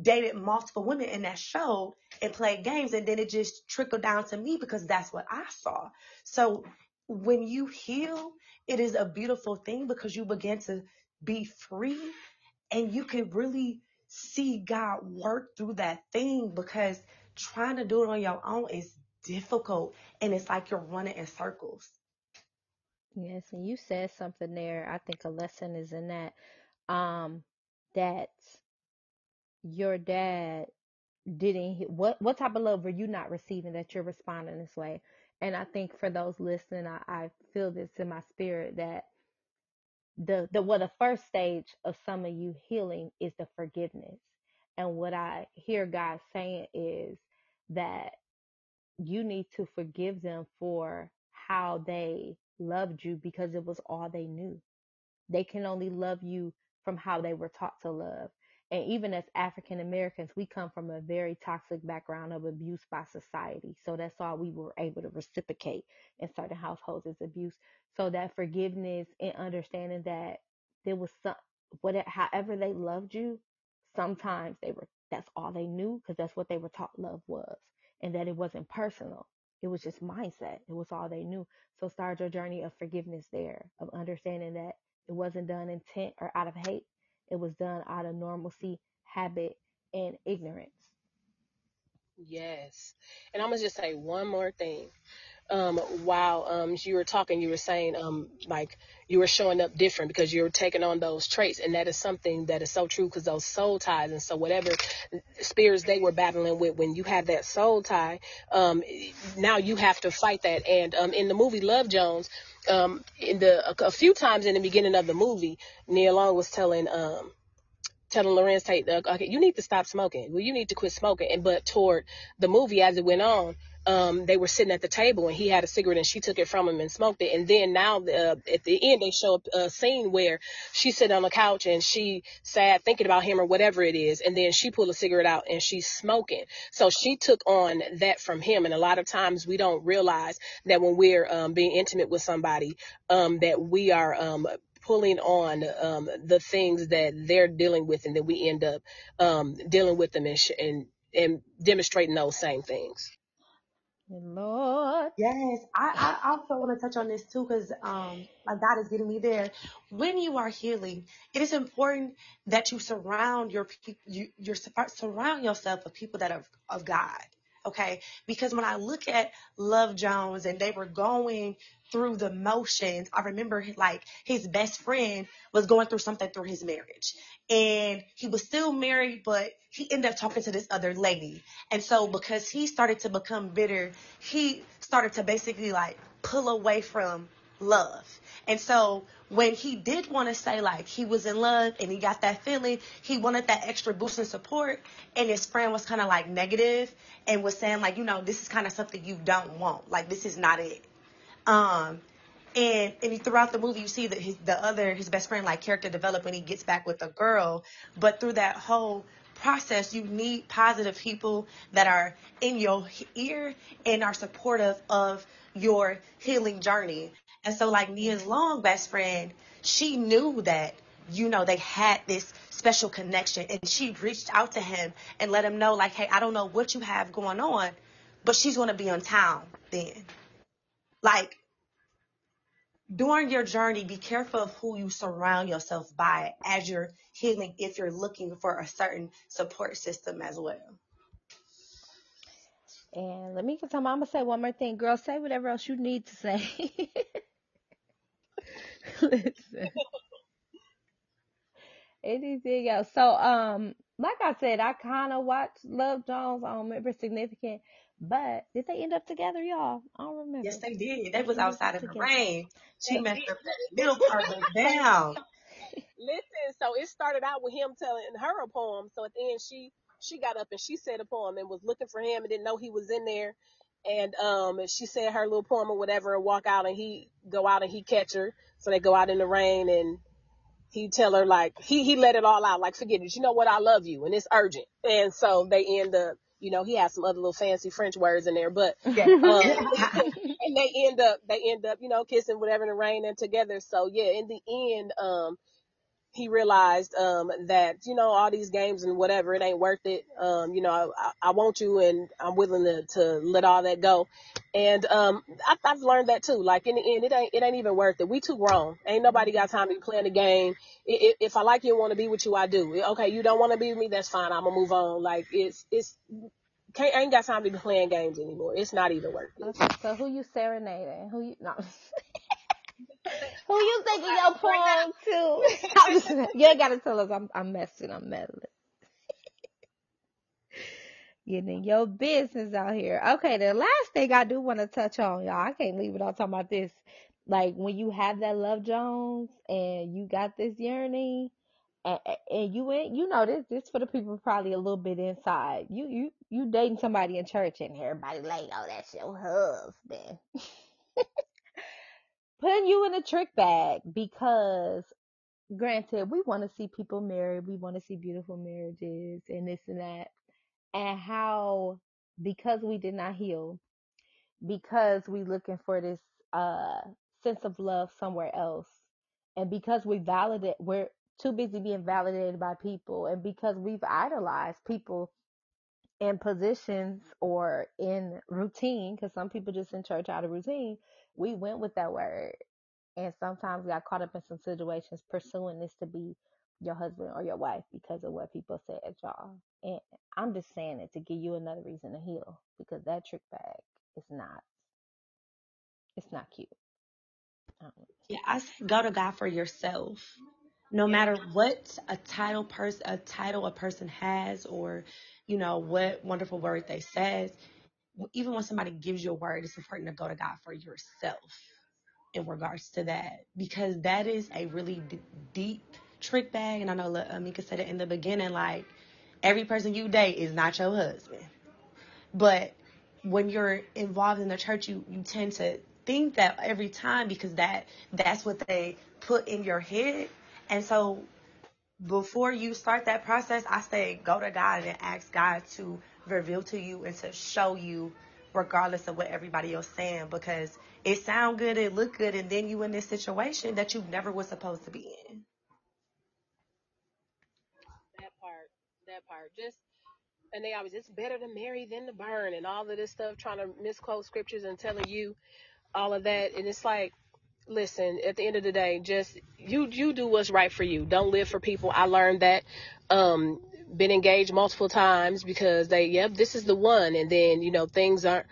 dated multiple women and that showed and played games. And then it just trickled down to me because that's what I saw. So when you heal, it is a beautiful thing because you begin to be free and you can really see God work through that thing because trying to do it on your own is difficult and it's like you're running in circles. Yes, and you said something there. I think a lesson is in that um that your dad didn't what what type of love were you not receiving that you're responding this way? And I think for those listening, I, I feel this in my spirit that the the well the first stage of some of you healing is the forgiveness. And what I hear God saying is that you need to forgive them for how they loved you because it was all they knew. They can only love you from how they were taught to love. And even as African Americans, we come from a very toxic background of abuse by society. So that's all we were able to reciprocate in certain households is abuse. So that forgiveness and understanding that there was some, whatever, however they loved you, sometimes they were, that's all they knew because that's what they were taught love was. And that it wasn't personal. It was just mindset. It was all they knew. So start your journey of forgiveness there, of understanding that it wasn't done intent or out of hate. It was done out of normalcy, habit, and ignorance. Yes. And I'm gonna just say one more thing. Um, while um you were talking, you were saying um like you were showing up different because you were taking on those traits, and that is something that is so true because those soul ties and so whatever spirits they were battling with when you have that soul tie, um now you have to fight that. And um in the movie Love Jones, um in the a, a few times in the beginning of the movie, Nia Long was telling um telling Larenz Tate, okay, you need to stop smoking. Well, you need to quit smoking. And but toward the movie as it went on, um, they were sitting at the table and he had a cigarette and she took it from him and smoked it. And then now uh, at the end they show a scene where she's sitting on the couch and she sad thinking about him or whatever it is. And then she pulled a cigarette out and she's smoking. So she took on that from him. And a lot of times we don't realize that when we're um, being intimate with somebody, um, that we are um, pulling on um, the things that they're dealing with and then we end up um, dealing with them and, sh- and and demonstrating those same things. Lord. Yes, I, I also want to touch on this too because um, my God is getting me there. When you are healing, it is important that you surround your you your surround yourself with people that are of God. Okay, because when I look at Love Jones and they were going through the motions, I remember like his best friend was going through something through his marriage, and he was still married, but he ended up talking to this other lady. And so because he started to become bitter, he started to basically like pull away from love. And so when he did want to say like he was in love and he got that feeling, he wanted that extra boost and support. And his friend was kind of like negative and was saying like, you know, this is kind of something you don't want. Like this is not it. Um, and and throughout the movie, you see that the other his best friend like character develop when he gets back with the girl. But through that whole process, you need positive people that are in your ear and are supportive of your healing journey. And so, like Nia's mm-hmm. long best friend, she knew that you know they had this special connection, and she reached out to him and let him know, like, hey, I don't know what you have going on, but she's going to be in town then. Like during your journey, be careful of who you surround yourself by as you're healing if you're looking for a certain support system as well. And let me, I'm gonna say one more thing, girl. Say whatever else you need to say. Listen. Anything else? So, um, like I said, I kind of watched Love Jones. I don't remember significant, but did they end up together, y'all? I don't remember. Yes, they did. They was outside in the rain. She messed up that middle part went down. Listen, so it started out with him telling her a poem. So at the end, she she got up and she said a poem and was looking for him and didn't know he was in there. And um, she said her little poem or whatever, and walk out and he go out and he catch her. So they go out in the rain and he tell her like he he let it all out like forget it. You know what? I love you and it's urgent. And so they end up you know, he has some other little fancy French words in there, but um, and they end up they end up, you know, kissing whatever in the rain and together. So yeah, in the end, um, he realized um that you know all these games and whatever it ain't worth it. Um you know I, I want you and i'm willing to, to let all that go. And um I, i've learned that too. Like in the end it ain't it ain't even worth it. We too grown. Ain't nobody got time to be playing the game. If, if i like you and want to be with you i do. Okay you don't want to be with me that's fine. I'm gonna move on. Like it's it's can't, ain't got time to be playing games anymore. It's not even worth it. So who you serenading? Who you no? who you thinking your poem to? you ain't gotta tell us. I'm I'm messing. I'm meddling. Getting your business out here. Okay, the last thing I do want to touch on, y'all. I can't leave it all talking about this. Like when you have that love Jones and you got this yearning and, and you ain't you know this this for the people probably a little bit inside. You you you dating somebody in church and everybody like, oh that's your husband. Putting you in a trick bag because granted we want to see people married, we want to see beautiful marriages and this and that. And how because we did not heal, because we looking for this uh sense of love somewhere else and because we validate we're too busy being validated by people and because we've idolized people in positions or in routine because some people just in church out of routine we went with that word. And sometimes got caught up in some situations pursuing this to be your husband or your wife because of what people said y'all. And i'm just saying it to give you another reason to heal because that trick bag is not it's not cute. Yeah i say go to god for yourself. No matter what a title person a title a person has or you know what wonderful word they says even when somebody gives you a word it's important to go to god for yourself in regards to that because that is a really d- deep trick bag. And I know Amika said it in the beginning, like every person you date is not your husband. But when you're involved in the church, you, you tend to think that every time because that that's what they put in your head. And so before you start that process, I say go to God and ask God to reveal to you and to show you regardless of what everybody else saying because it sound good, it look good, and then you in this situation that you never was supposed to be in. That part, that part, just and they always it's better to marry than to burn and all of this stuff, trying to misquote scriptures and telling you all of that, and it's like listen, at the end of the day, just you you do what's right for you. Don't live for people. I learned that. Um, been engaged multiple times because they, yep, this is the one, and then you know things aren't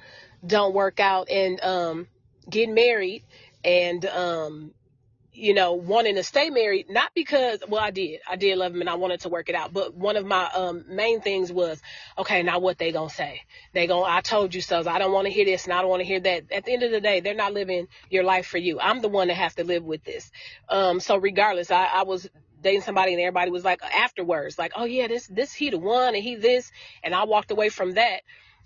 don't work out, and um, get married, and um, you know, wanting to stay married, not because, well, I did, I did love him and I wanted to work it out. But one of my, um, main things was, okay, now what they gonna say? They gonna, I told you so. I don't want to hear this and I don't want to hear that. At the end of the day, they're not living your life for you. I'm the one that has to live with this. Um, so regardless, I, I was dating somebody and everybody was like afterwards, like, oh yeah, this, this, he the one and he this. And I walked away from that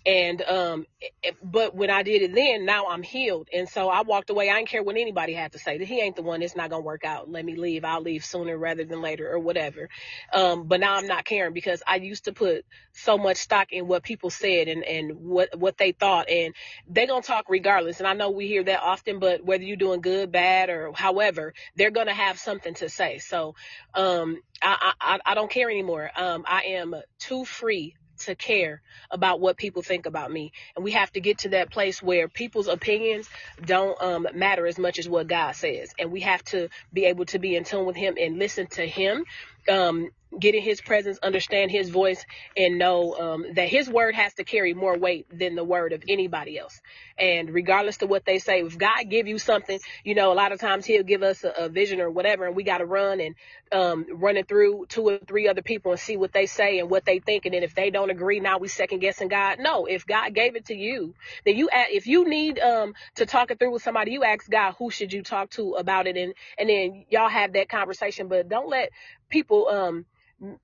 and um it, but when I did it then, now I'm healed. And so I walked away. I didn't care what anybody had to say. That he ain't the one. It's not gonna work out. Let me leave. I'll leave sooner rather than later or whatever. Um, but now I'm not caring because I used to put so much stock in what people said and and what what they thought, and they gonna talk regardless. And I know we hear that often, but whether you're doing good, bad, or however, they're gonna have something to say. So um, I I I don't care anymore. Um, I am too free to care about what people think about me. And we have to get to that place where people's opinions don't um, matter as much as what God says. And we have to be able to be in tune with Him and listen to Him um, get in his presence, understand his voice, and know um, that his word has to carry more weight than the word of anybody else. And regardless of what they say, if God give you something, you know, a lot of times he'll give us a, a vision or whatever, and we got to run and um, run it through two or three other people and see what they say and what they think. And then if they don't agree, now we second guessing God. No, if God gave it to you, then you, if you need um, to talk it through with somebody, you ask God, who should you talk to about it? And, and then y'all have that conversation, but don't let people um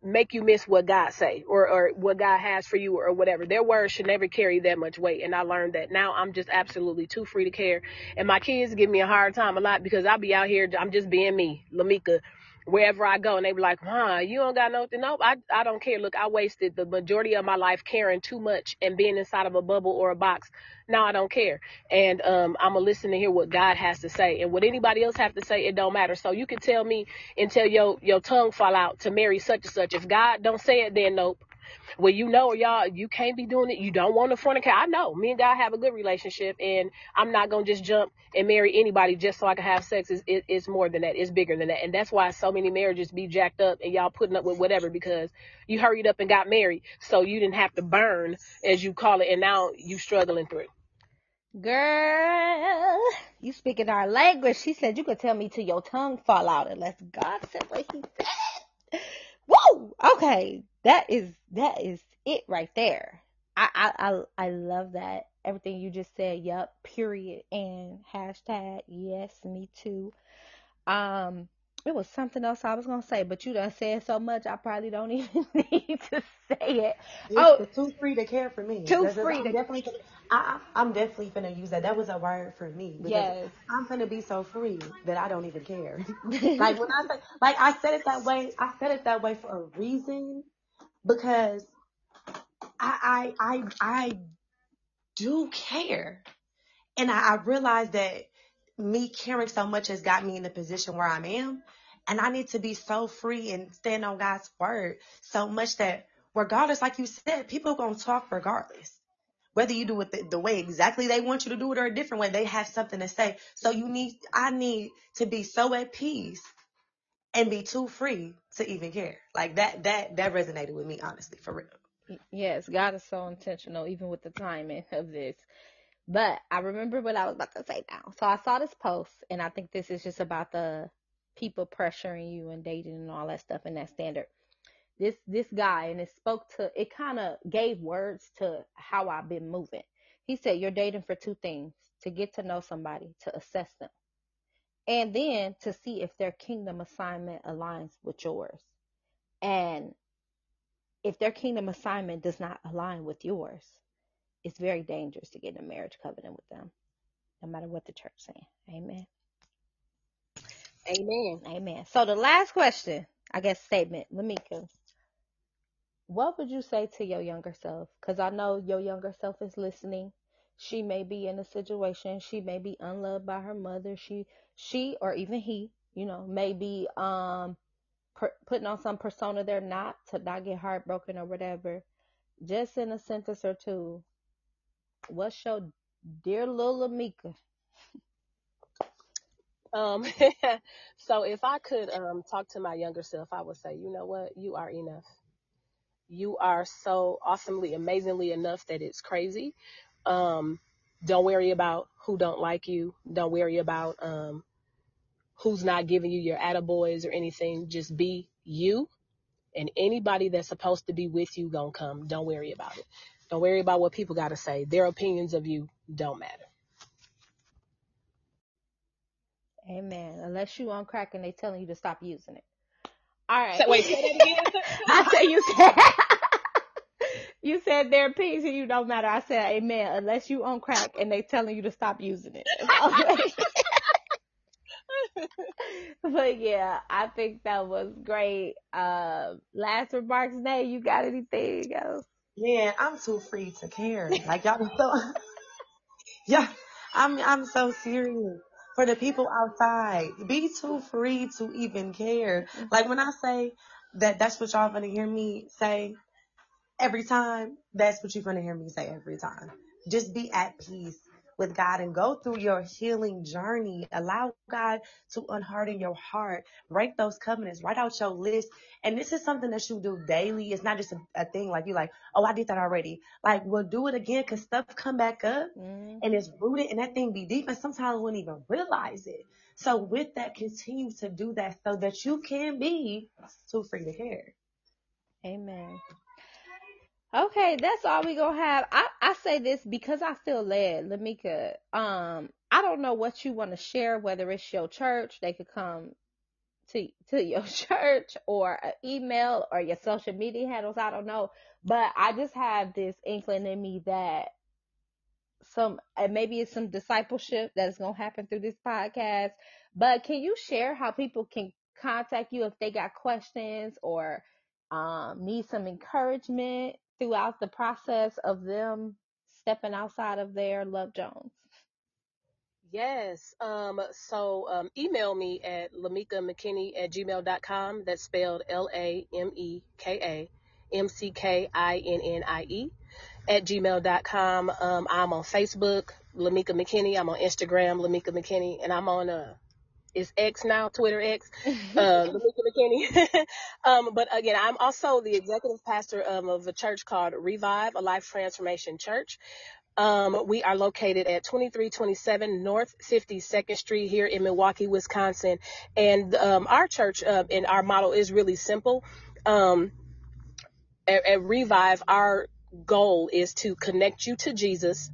make you miss what God say or, or what God has for you or whatever. Their words should never carry that much weight. And I learned that now I'm just absolutely too free to care. And my kids give me a hard time a lot because I'll be out here, I'm just being me, LaMeka, wherever I go, and they be like, "Huh, you don't got nothing." Nope, I I don't care. Look, I wasted the majority of my life caring too much and being inside of a bubble or a box. Now I don't care, and um, I'm gonna listen to hear what God has to say, and what anybody else have to say, it don't matter. So you can tell me until your your tongue fall out to marry such and such. If God don't say it, then nope. Well, you know, y'all, you can't be doing it. You don't want to fornicate. I know. Me and God have a good relationship, and I'm not gonna just jump and marry anybody just so I can have sex. It's, it, it's more than that. It's bigger than that, and that's why so many marriages be jacked up, and y'all putting up with whatever because you hurried up and got married, so you didn't have to burn, as you call it, and now you struggling through. It. Girl, you speaking our language. She said you could tell me till your tongue fall out unless God said what he said. Whoa! Okay. That is that is it right there. I I I, I love that. Everything you just said, yep, period. And hashtag yes, me too. Um it was something else I was gonna say, but you done said so much I probably don't even need to say it. It's oh, too free to care for me. Too That's free. I'm to... definitely, I, I'm definitely gonna use that. That was a word for me. Yes. I'm gonna be so free that I don't even care. like when I say, like I said it that way. I said it that way for a reason because I I I, I do care, and I, I realize that me caring so much has got me in the position where I am. And I need to be so free and stand on God's word so much that regardless, like you said, people are going to talk regardless. Whether you do it the, the, way exactly they want you to do it or a different way, they have something to say. So you need, I need to be so at peace and be too free to even care. Like that, that, that resonated with me, honestly, for real. Yes, God is so intentional, even with the timing of this. But I remember what I was about to say now. So I saw this post, and I think this is just about the people pressuring you and dating and all that stuff and that standard. This this guy and it spoke to it kind of gave words to how I've been moving. He said you're dating for two things: to get to know somebody, to assess them. And then to see if their kingdom assignment aligns with yours. And if their kingdom assignment does not align with yours, it's very dangerous to get in a marriage covenant with them, no matter what the church saying. Amen. Amen. Amen. So the last question, I guess statement, LaMeka, what would you say to your younger self? Because I know your younger self is listening. She may be in a situation. She may be unloved by her mother. She, she, or even he, you know, may be um per, putting on some persona they're not to not get heartbroken or whatever. Just in a sentence or two, what's your dear little LaMeka? Um, so if I could um talk to my younger self, I would say, you know what, you are enough. You are so awesomely, amazingly enough that it's crazy. Um, don't worry about who don't like you. Don't worry about um who's not giving you your attaboys or anything. Just be you, and anybody that's supposed to be with you gonna come. Don't worry about it. Don't worry about what people gotta say. Their opinions of you don't matter. Amen. Unless you on crack and they telling you to stop using it. All right. So, wait, say that again. I said you said you said their opinions to you don't matter. I said amen. Unless you on crack and they telling you to stop using it. but yeah, I think that was great. Uh, last remarks, Nay, you got anything else? Man, I'm too free to care. Like y'all so Yeah, I'm I'm so serious. For the people outside, be too free to even care. Like when I say that that's what y'all gonna hear me say every time, that's what you're gonna hear me say every time. Just be at peace with God and go through your healing journey. Allow God to unharden your heart. Break those covenants. Write out your list. And this is something that you do daily. It's not just a, a thing like you're like, oh, I did that already. Like, we'll do it again because stuff come back up Mm, and it's rooted and that thing be deep and sometimes we wouldn't even realize it. So with that, continue to do that so that you can be too free to care. amen. Okay, that's all we gonna have. I, I say this because I feel led, LaMeka. Um, I don't know what you want to share, whether it's your church, they could come to to your church or an email or your social media handles. I don't know, but I just have this inkling in me that some and maybe it's some discipleship that's gonna happen through this podcast. But can you share how people can contact you if they got questions or um, need some encouragement throughout the process of them stepping outside of their Love Jones? Yes. Um, so um, email me at lameka mckinnie at gmail.com. That's spelled L A M E K A M C K I N N I E at gmail.com. Um, I'm on Facebook, LaMeka McKinnie. I'm on Instagram, LaMeka McKinnie. And I'm on uh, it's X now, Twitter X, uh, McKinnie. um, but again, I'm also the executive pastor um, of a church called Revive, a Life Transformation Church. Um, we are located at 2327 North 52nd Street here in Milwaukee, Wisconsin. And um, our church uh, and our model is really simple. Um, at, at Revive, our goal is to connect you to Jesus,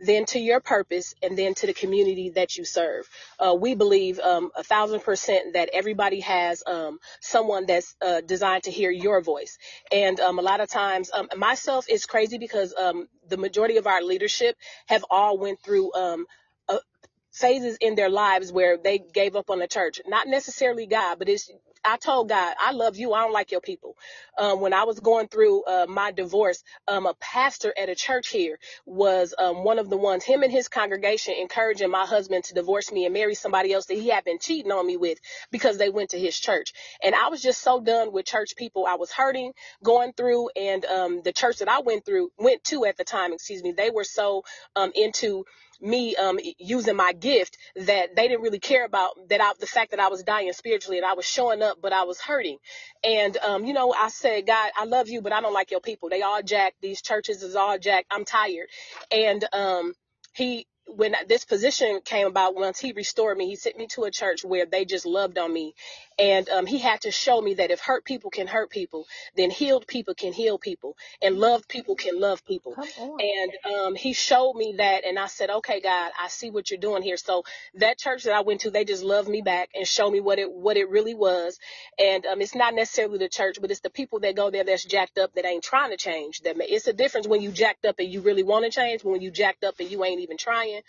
then to your purpose, and then to the community that you serve. Uh, we believe um, a thousand percent that everybody has um, someone that's uh, designed to hear your voice. And um, a lot of times, um, myself is crazy because um, the majority of our leadership have all went through um, phases in their lives where they gave up on the church. Not necessarily God, but it's I told God, I love you. I don't like your people. Um, when I was going through uh, my divorce, um, a pastor at a church here was um, one of the ones, him and his congregation, encouraging my husband to divorce me and marry somebody else that he had been cheating on me with because they went to his church. And I was just so done with church people. I was hurting, going through, and um, the church that I went through, went to at the time, excuse me, they were so um, into me um using my gift that they didn't really care about that I, the fact that I was dying spiritually and I was showing up but I was hurting. And um you know I said God I love you but I don't like your people. They all jacked. These churches is all jacked. I'm tired. And um he when this position came about, once he restored me, he sent me to a church where they just loved on me. And um, he had to show me that if hurt people can hurt people, then healed people can heal people, and loved people can love people. Come on. And um, he showed me that, and I said, "Okay, God, I see what you're doing here." So that church that I went to, they just loved me back and showed me what it what it really was. And um, it's not necessarily the church, but it's the people that go there that's jacked up that ain't trying to change. That it's a difference when you jacked up and you really want to change, when you jacked up and you ain't even trying.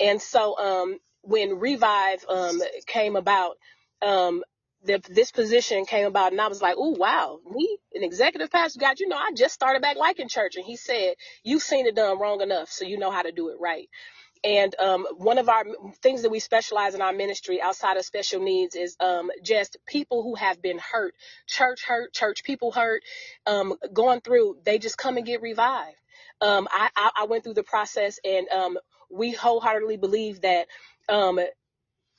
And so um, when Revive um, came about, um, the, this position came about, and I was like, "Oh wow, me, an executive pastor, God, you know, I just started back liking church." And he said, "You've seen it done wrong enough, so you know how to do it right." And um, one of our things that we specialize in our ministry outside of special needs is um, just people who have been hurt, church hurt, church people hurt, um, going through. They just come and get revived. Um, I, I, I went through the process, and um, we wholeheartedly believe that um,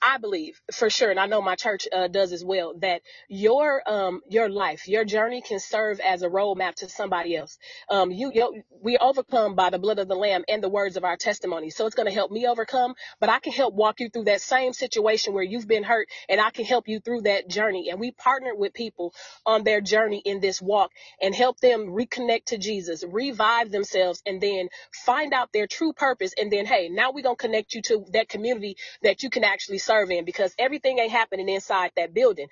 I believe for sure, and I know my church uh, does as well, that your um your life, your journey can serve as a roadmap to somebody else. Um, you, you we overcome by the blood of the Lamb and the words of our testimony. So it's going to help me overcome, but I can help walk you through that same situation where you've been hurt, and I can help you through that journey. And we partner with people on their journey in this walk and help them reconnect to Jesus, revive themselves, and then find out their true purpose. And then, hey, now we're gonna connect you to that community that you can actually serve in because everything ain't happening inside that building.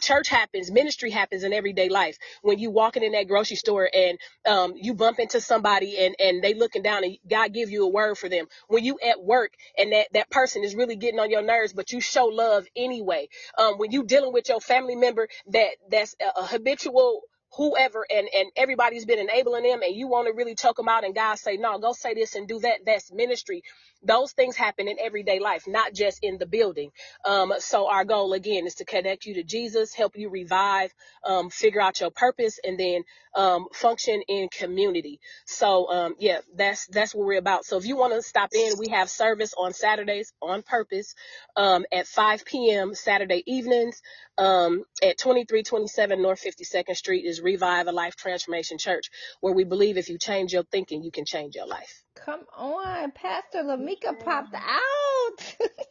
Church happens, ministry happens in everyday life. When you walking in that grocery store and um, you bump into somebody and, and they looking down and God give you a word for them. When you at work and that, that person is really getting on your nerves, but you show love anyway. Um, when you dealing with your family member that that's a, a habitual whoever and and everybody's been enabling them and you want to really choke them out and God say no go say this and do that. That's ministry. Those things happen in everyday life not just in the building. Um so our goal again is to connect you to Jesus help you revive um figure out your purpose and then um function in community. So um yeah that's that's what we're about. So if you want to stop in we have service on Saturdays on purpose um at 5 p.m. Saturday evenings um, at 2327 North 52nd Street is Revive a Life Transformation Church, where we believe if you change your thinking, you can change your life. Come on, Pastor LaMeka popped out.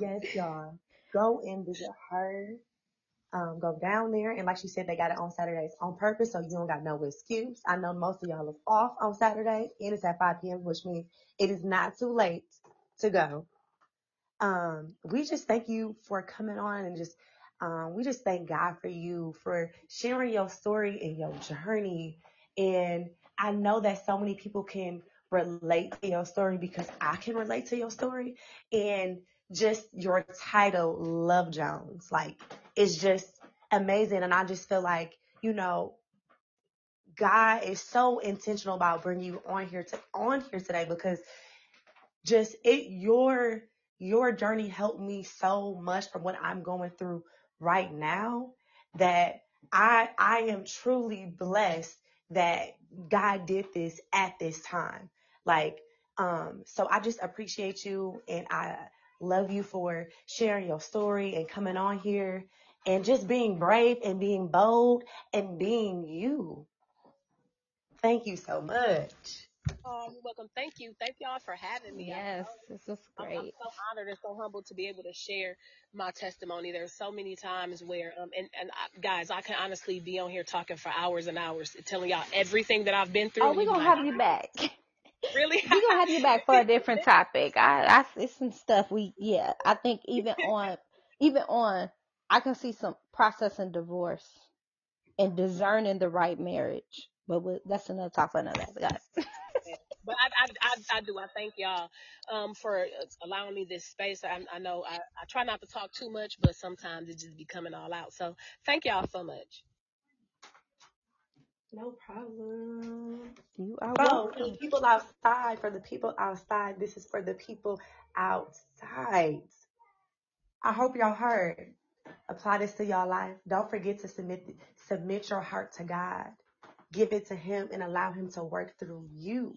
Yes, y'all. Go and visit her. Um, go down there. And like she said, they got it on Saturdays on purpose. So you don't got no excuse. I know most of y'all is off on Saturday and it's at 5 p.m., which means it is not too late to go. Um, we just thank you for coming on and just, um, we just thank God for you for sharing your story and your journey. And I know that so many people can relate to your story because I can relate to your story and just your title, Love Jones, like it's just amazing. And I just feel like, you know, God is so intentional about bringing you on here to on here today because just it your your journey helped me so much from what I'm going through right now that I I am truly blessed that God did this at this time. Like um so I just appreciate you and I love you for sharing your story and coming on here and just being brave and being bold and being you. Thank you so much. Oh, you're welcome. Thank you. Thank y'all for having me. I- yes, this was I'm, I'm great. so honored and so humbled to be able to share my testimony. There's so many times where, um, and, and I, guys, I can honestly be on here talking for hours and hours, telling y'all everything that I've been through. Oh, and we're you be gonna like, have you back. really? We're gonna have you back for a different topic. I, I it's some stuff we yeah. I think even on even on I can see some processing divorce and discerning the right marriage. But we, that's another talk for another day, guys. but I, I, I, I do. I thank y'all um, for uh, allowing me this space. I, I know I, I try not to talk too much, but sometimes it just be coming all out. So thank y'all so much. No problem. You are So, for the welcome. people outside, for the people outside, this is for the people outside. I hope y'all heard. Apply this to y'all life. Don't forget to submit submit your heart to God. Give it to Him and allow Him to work through you.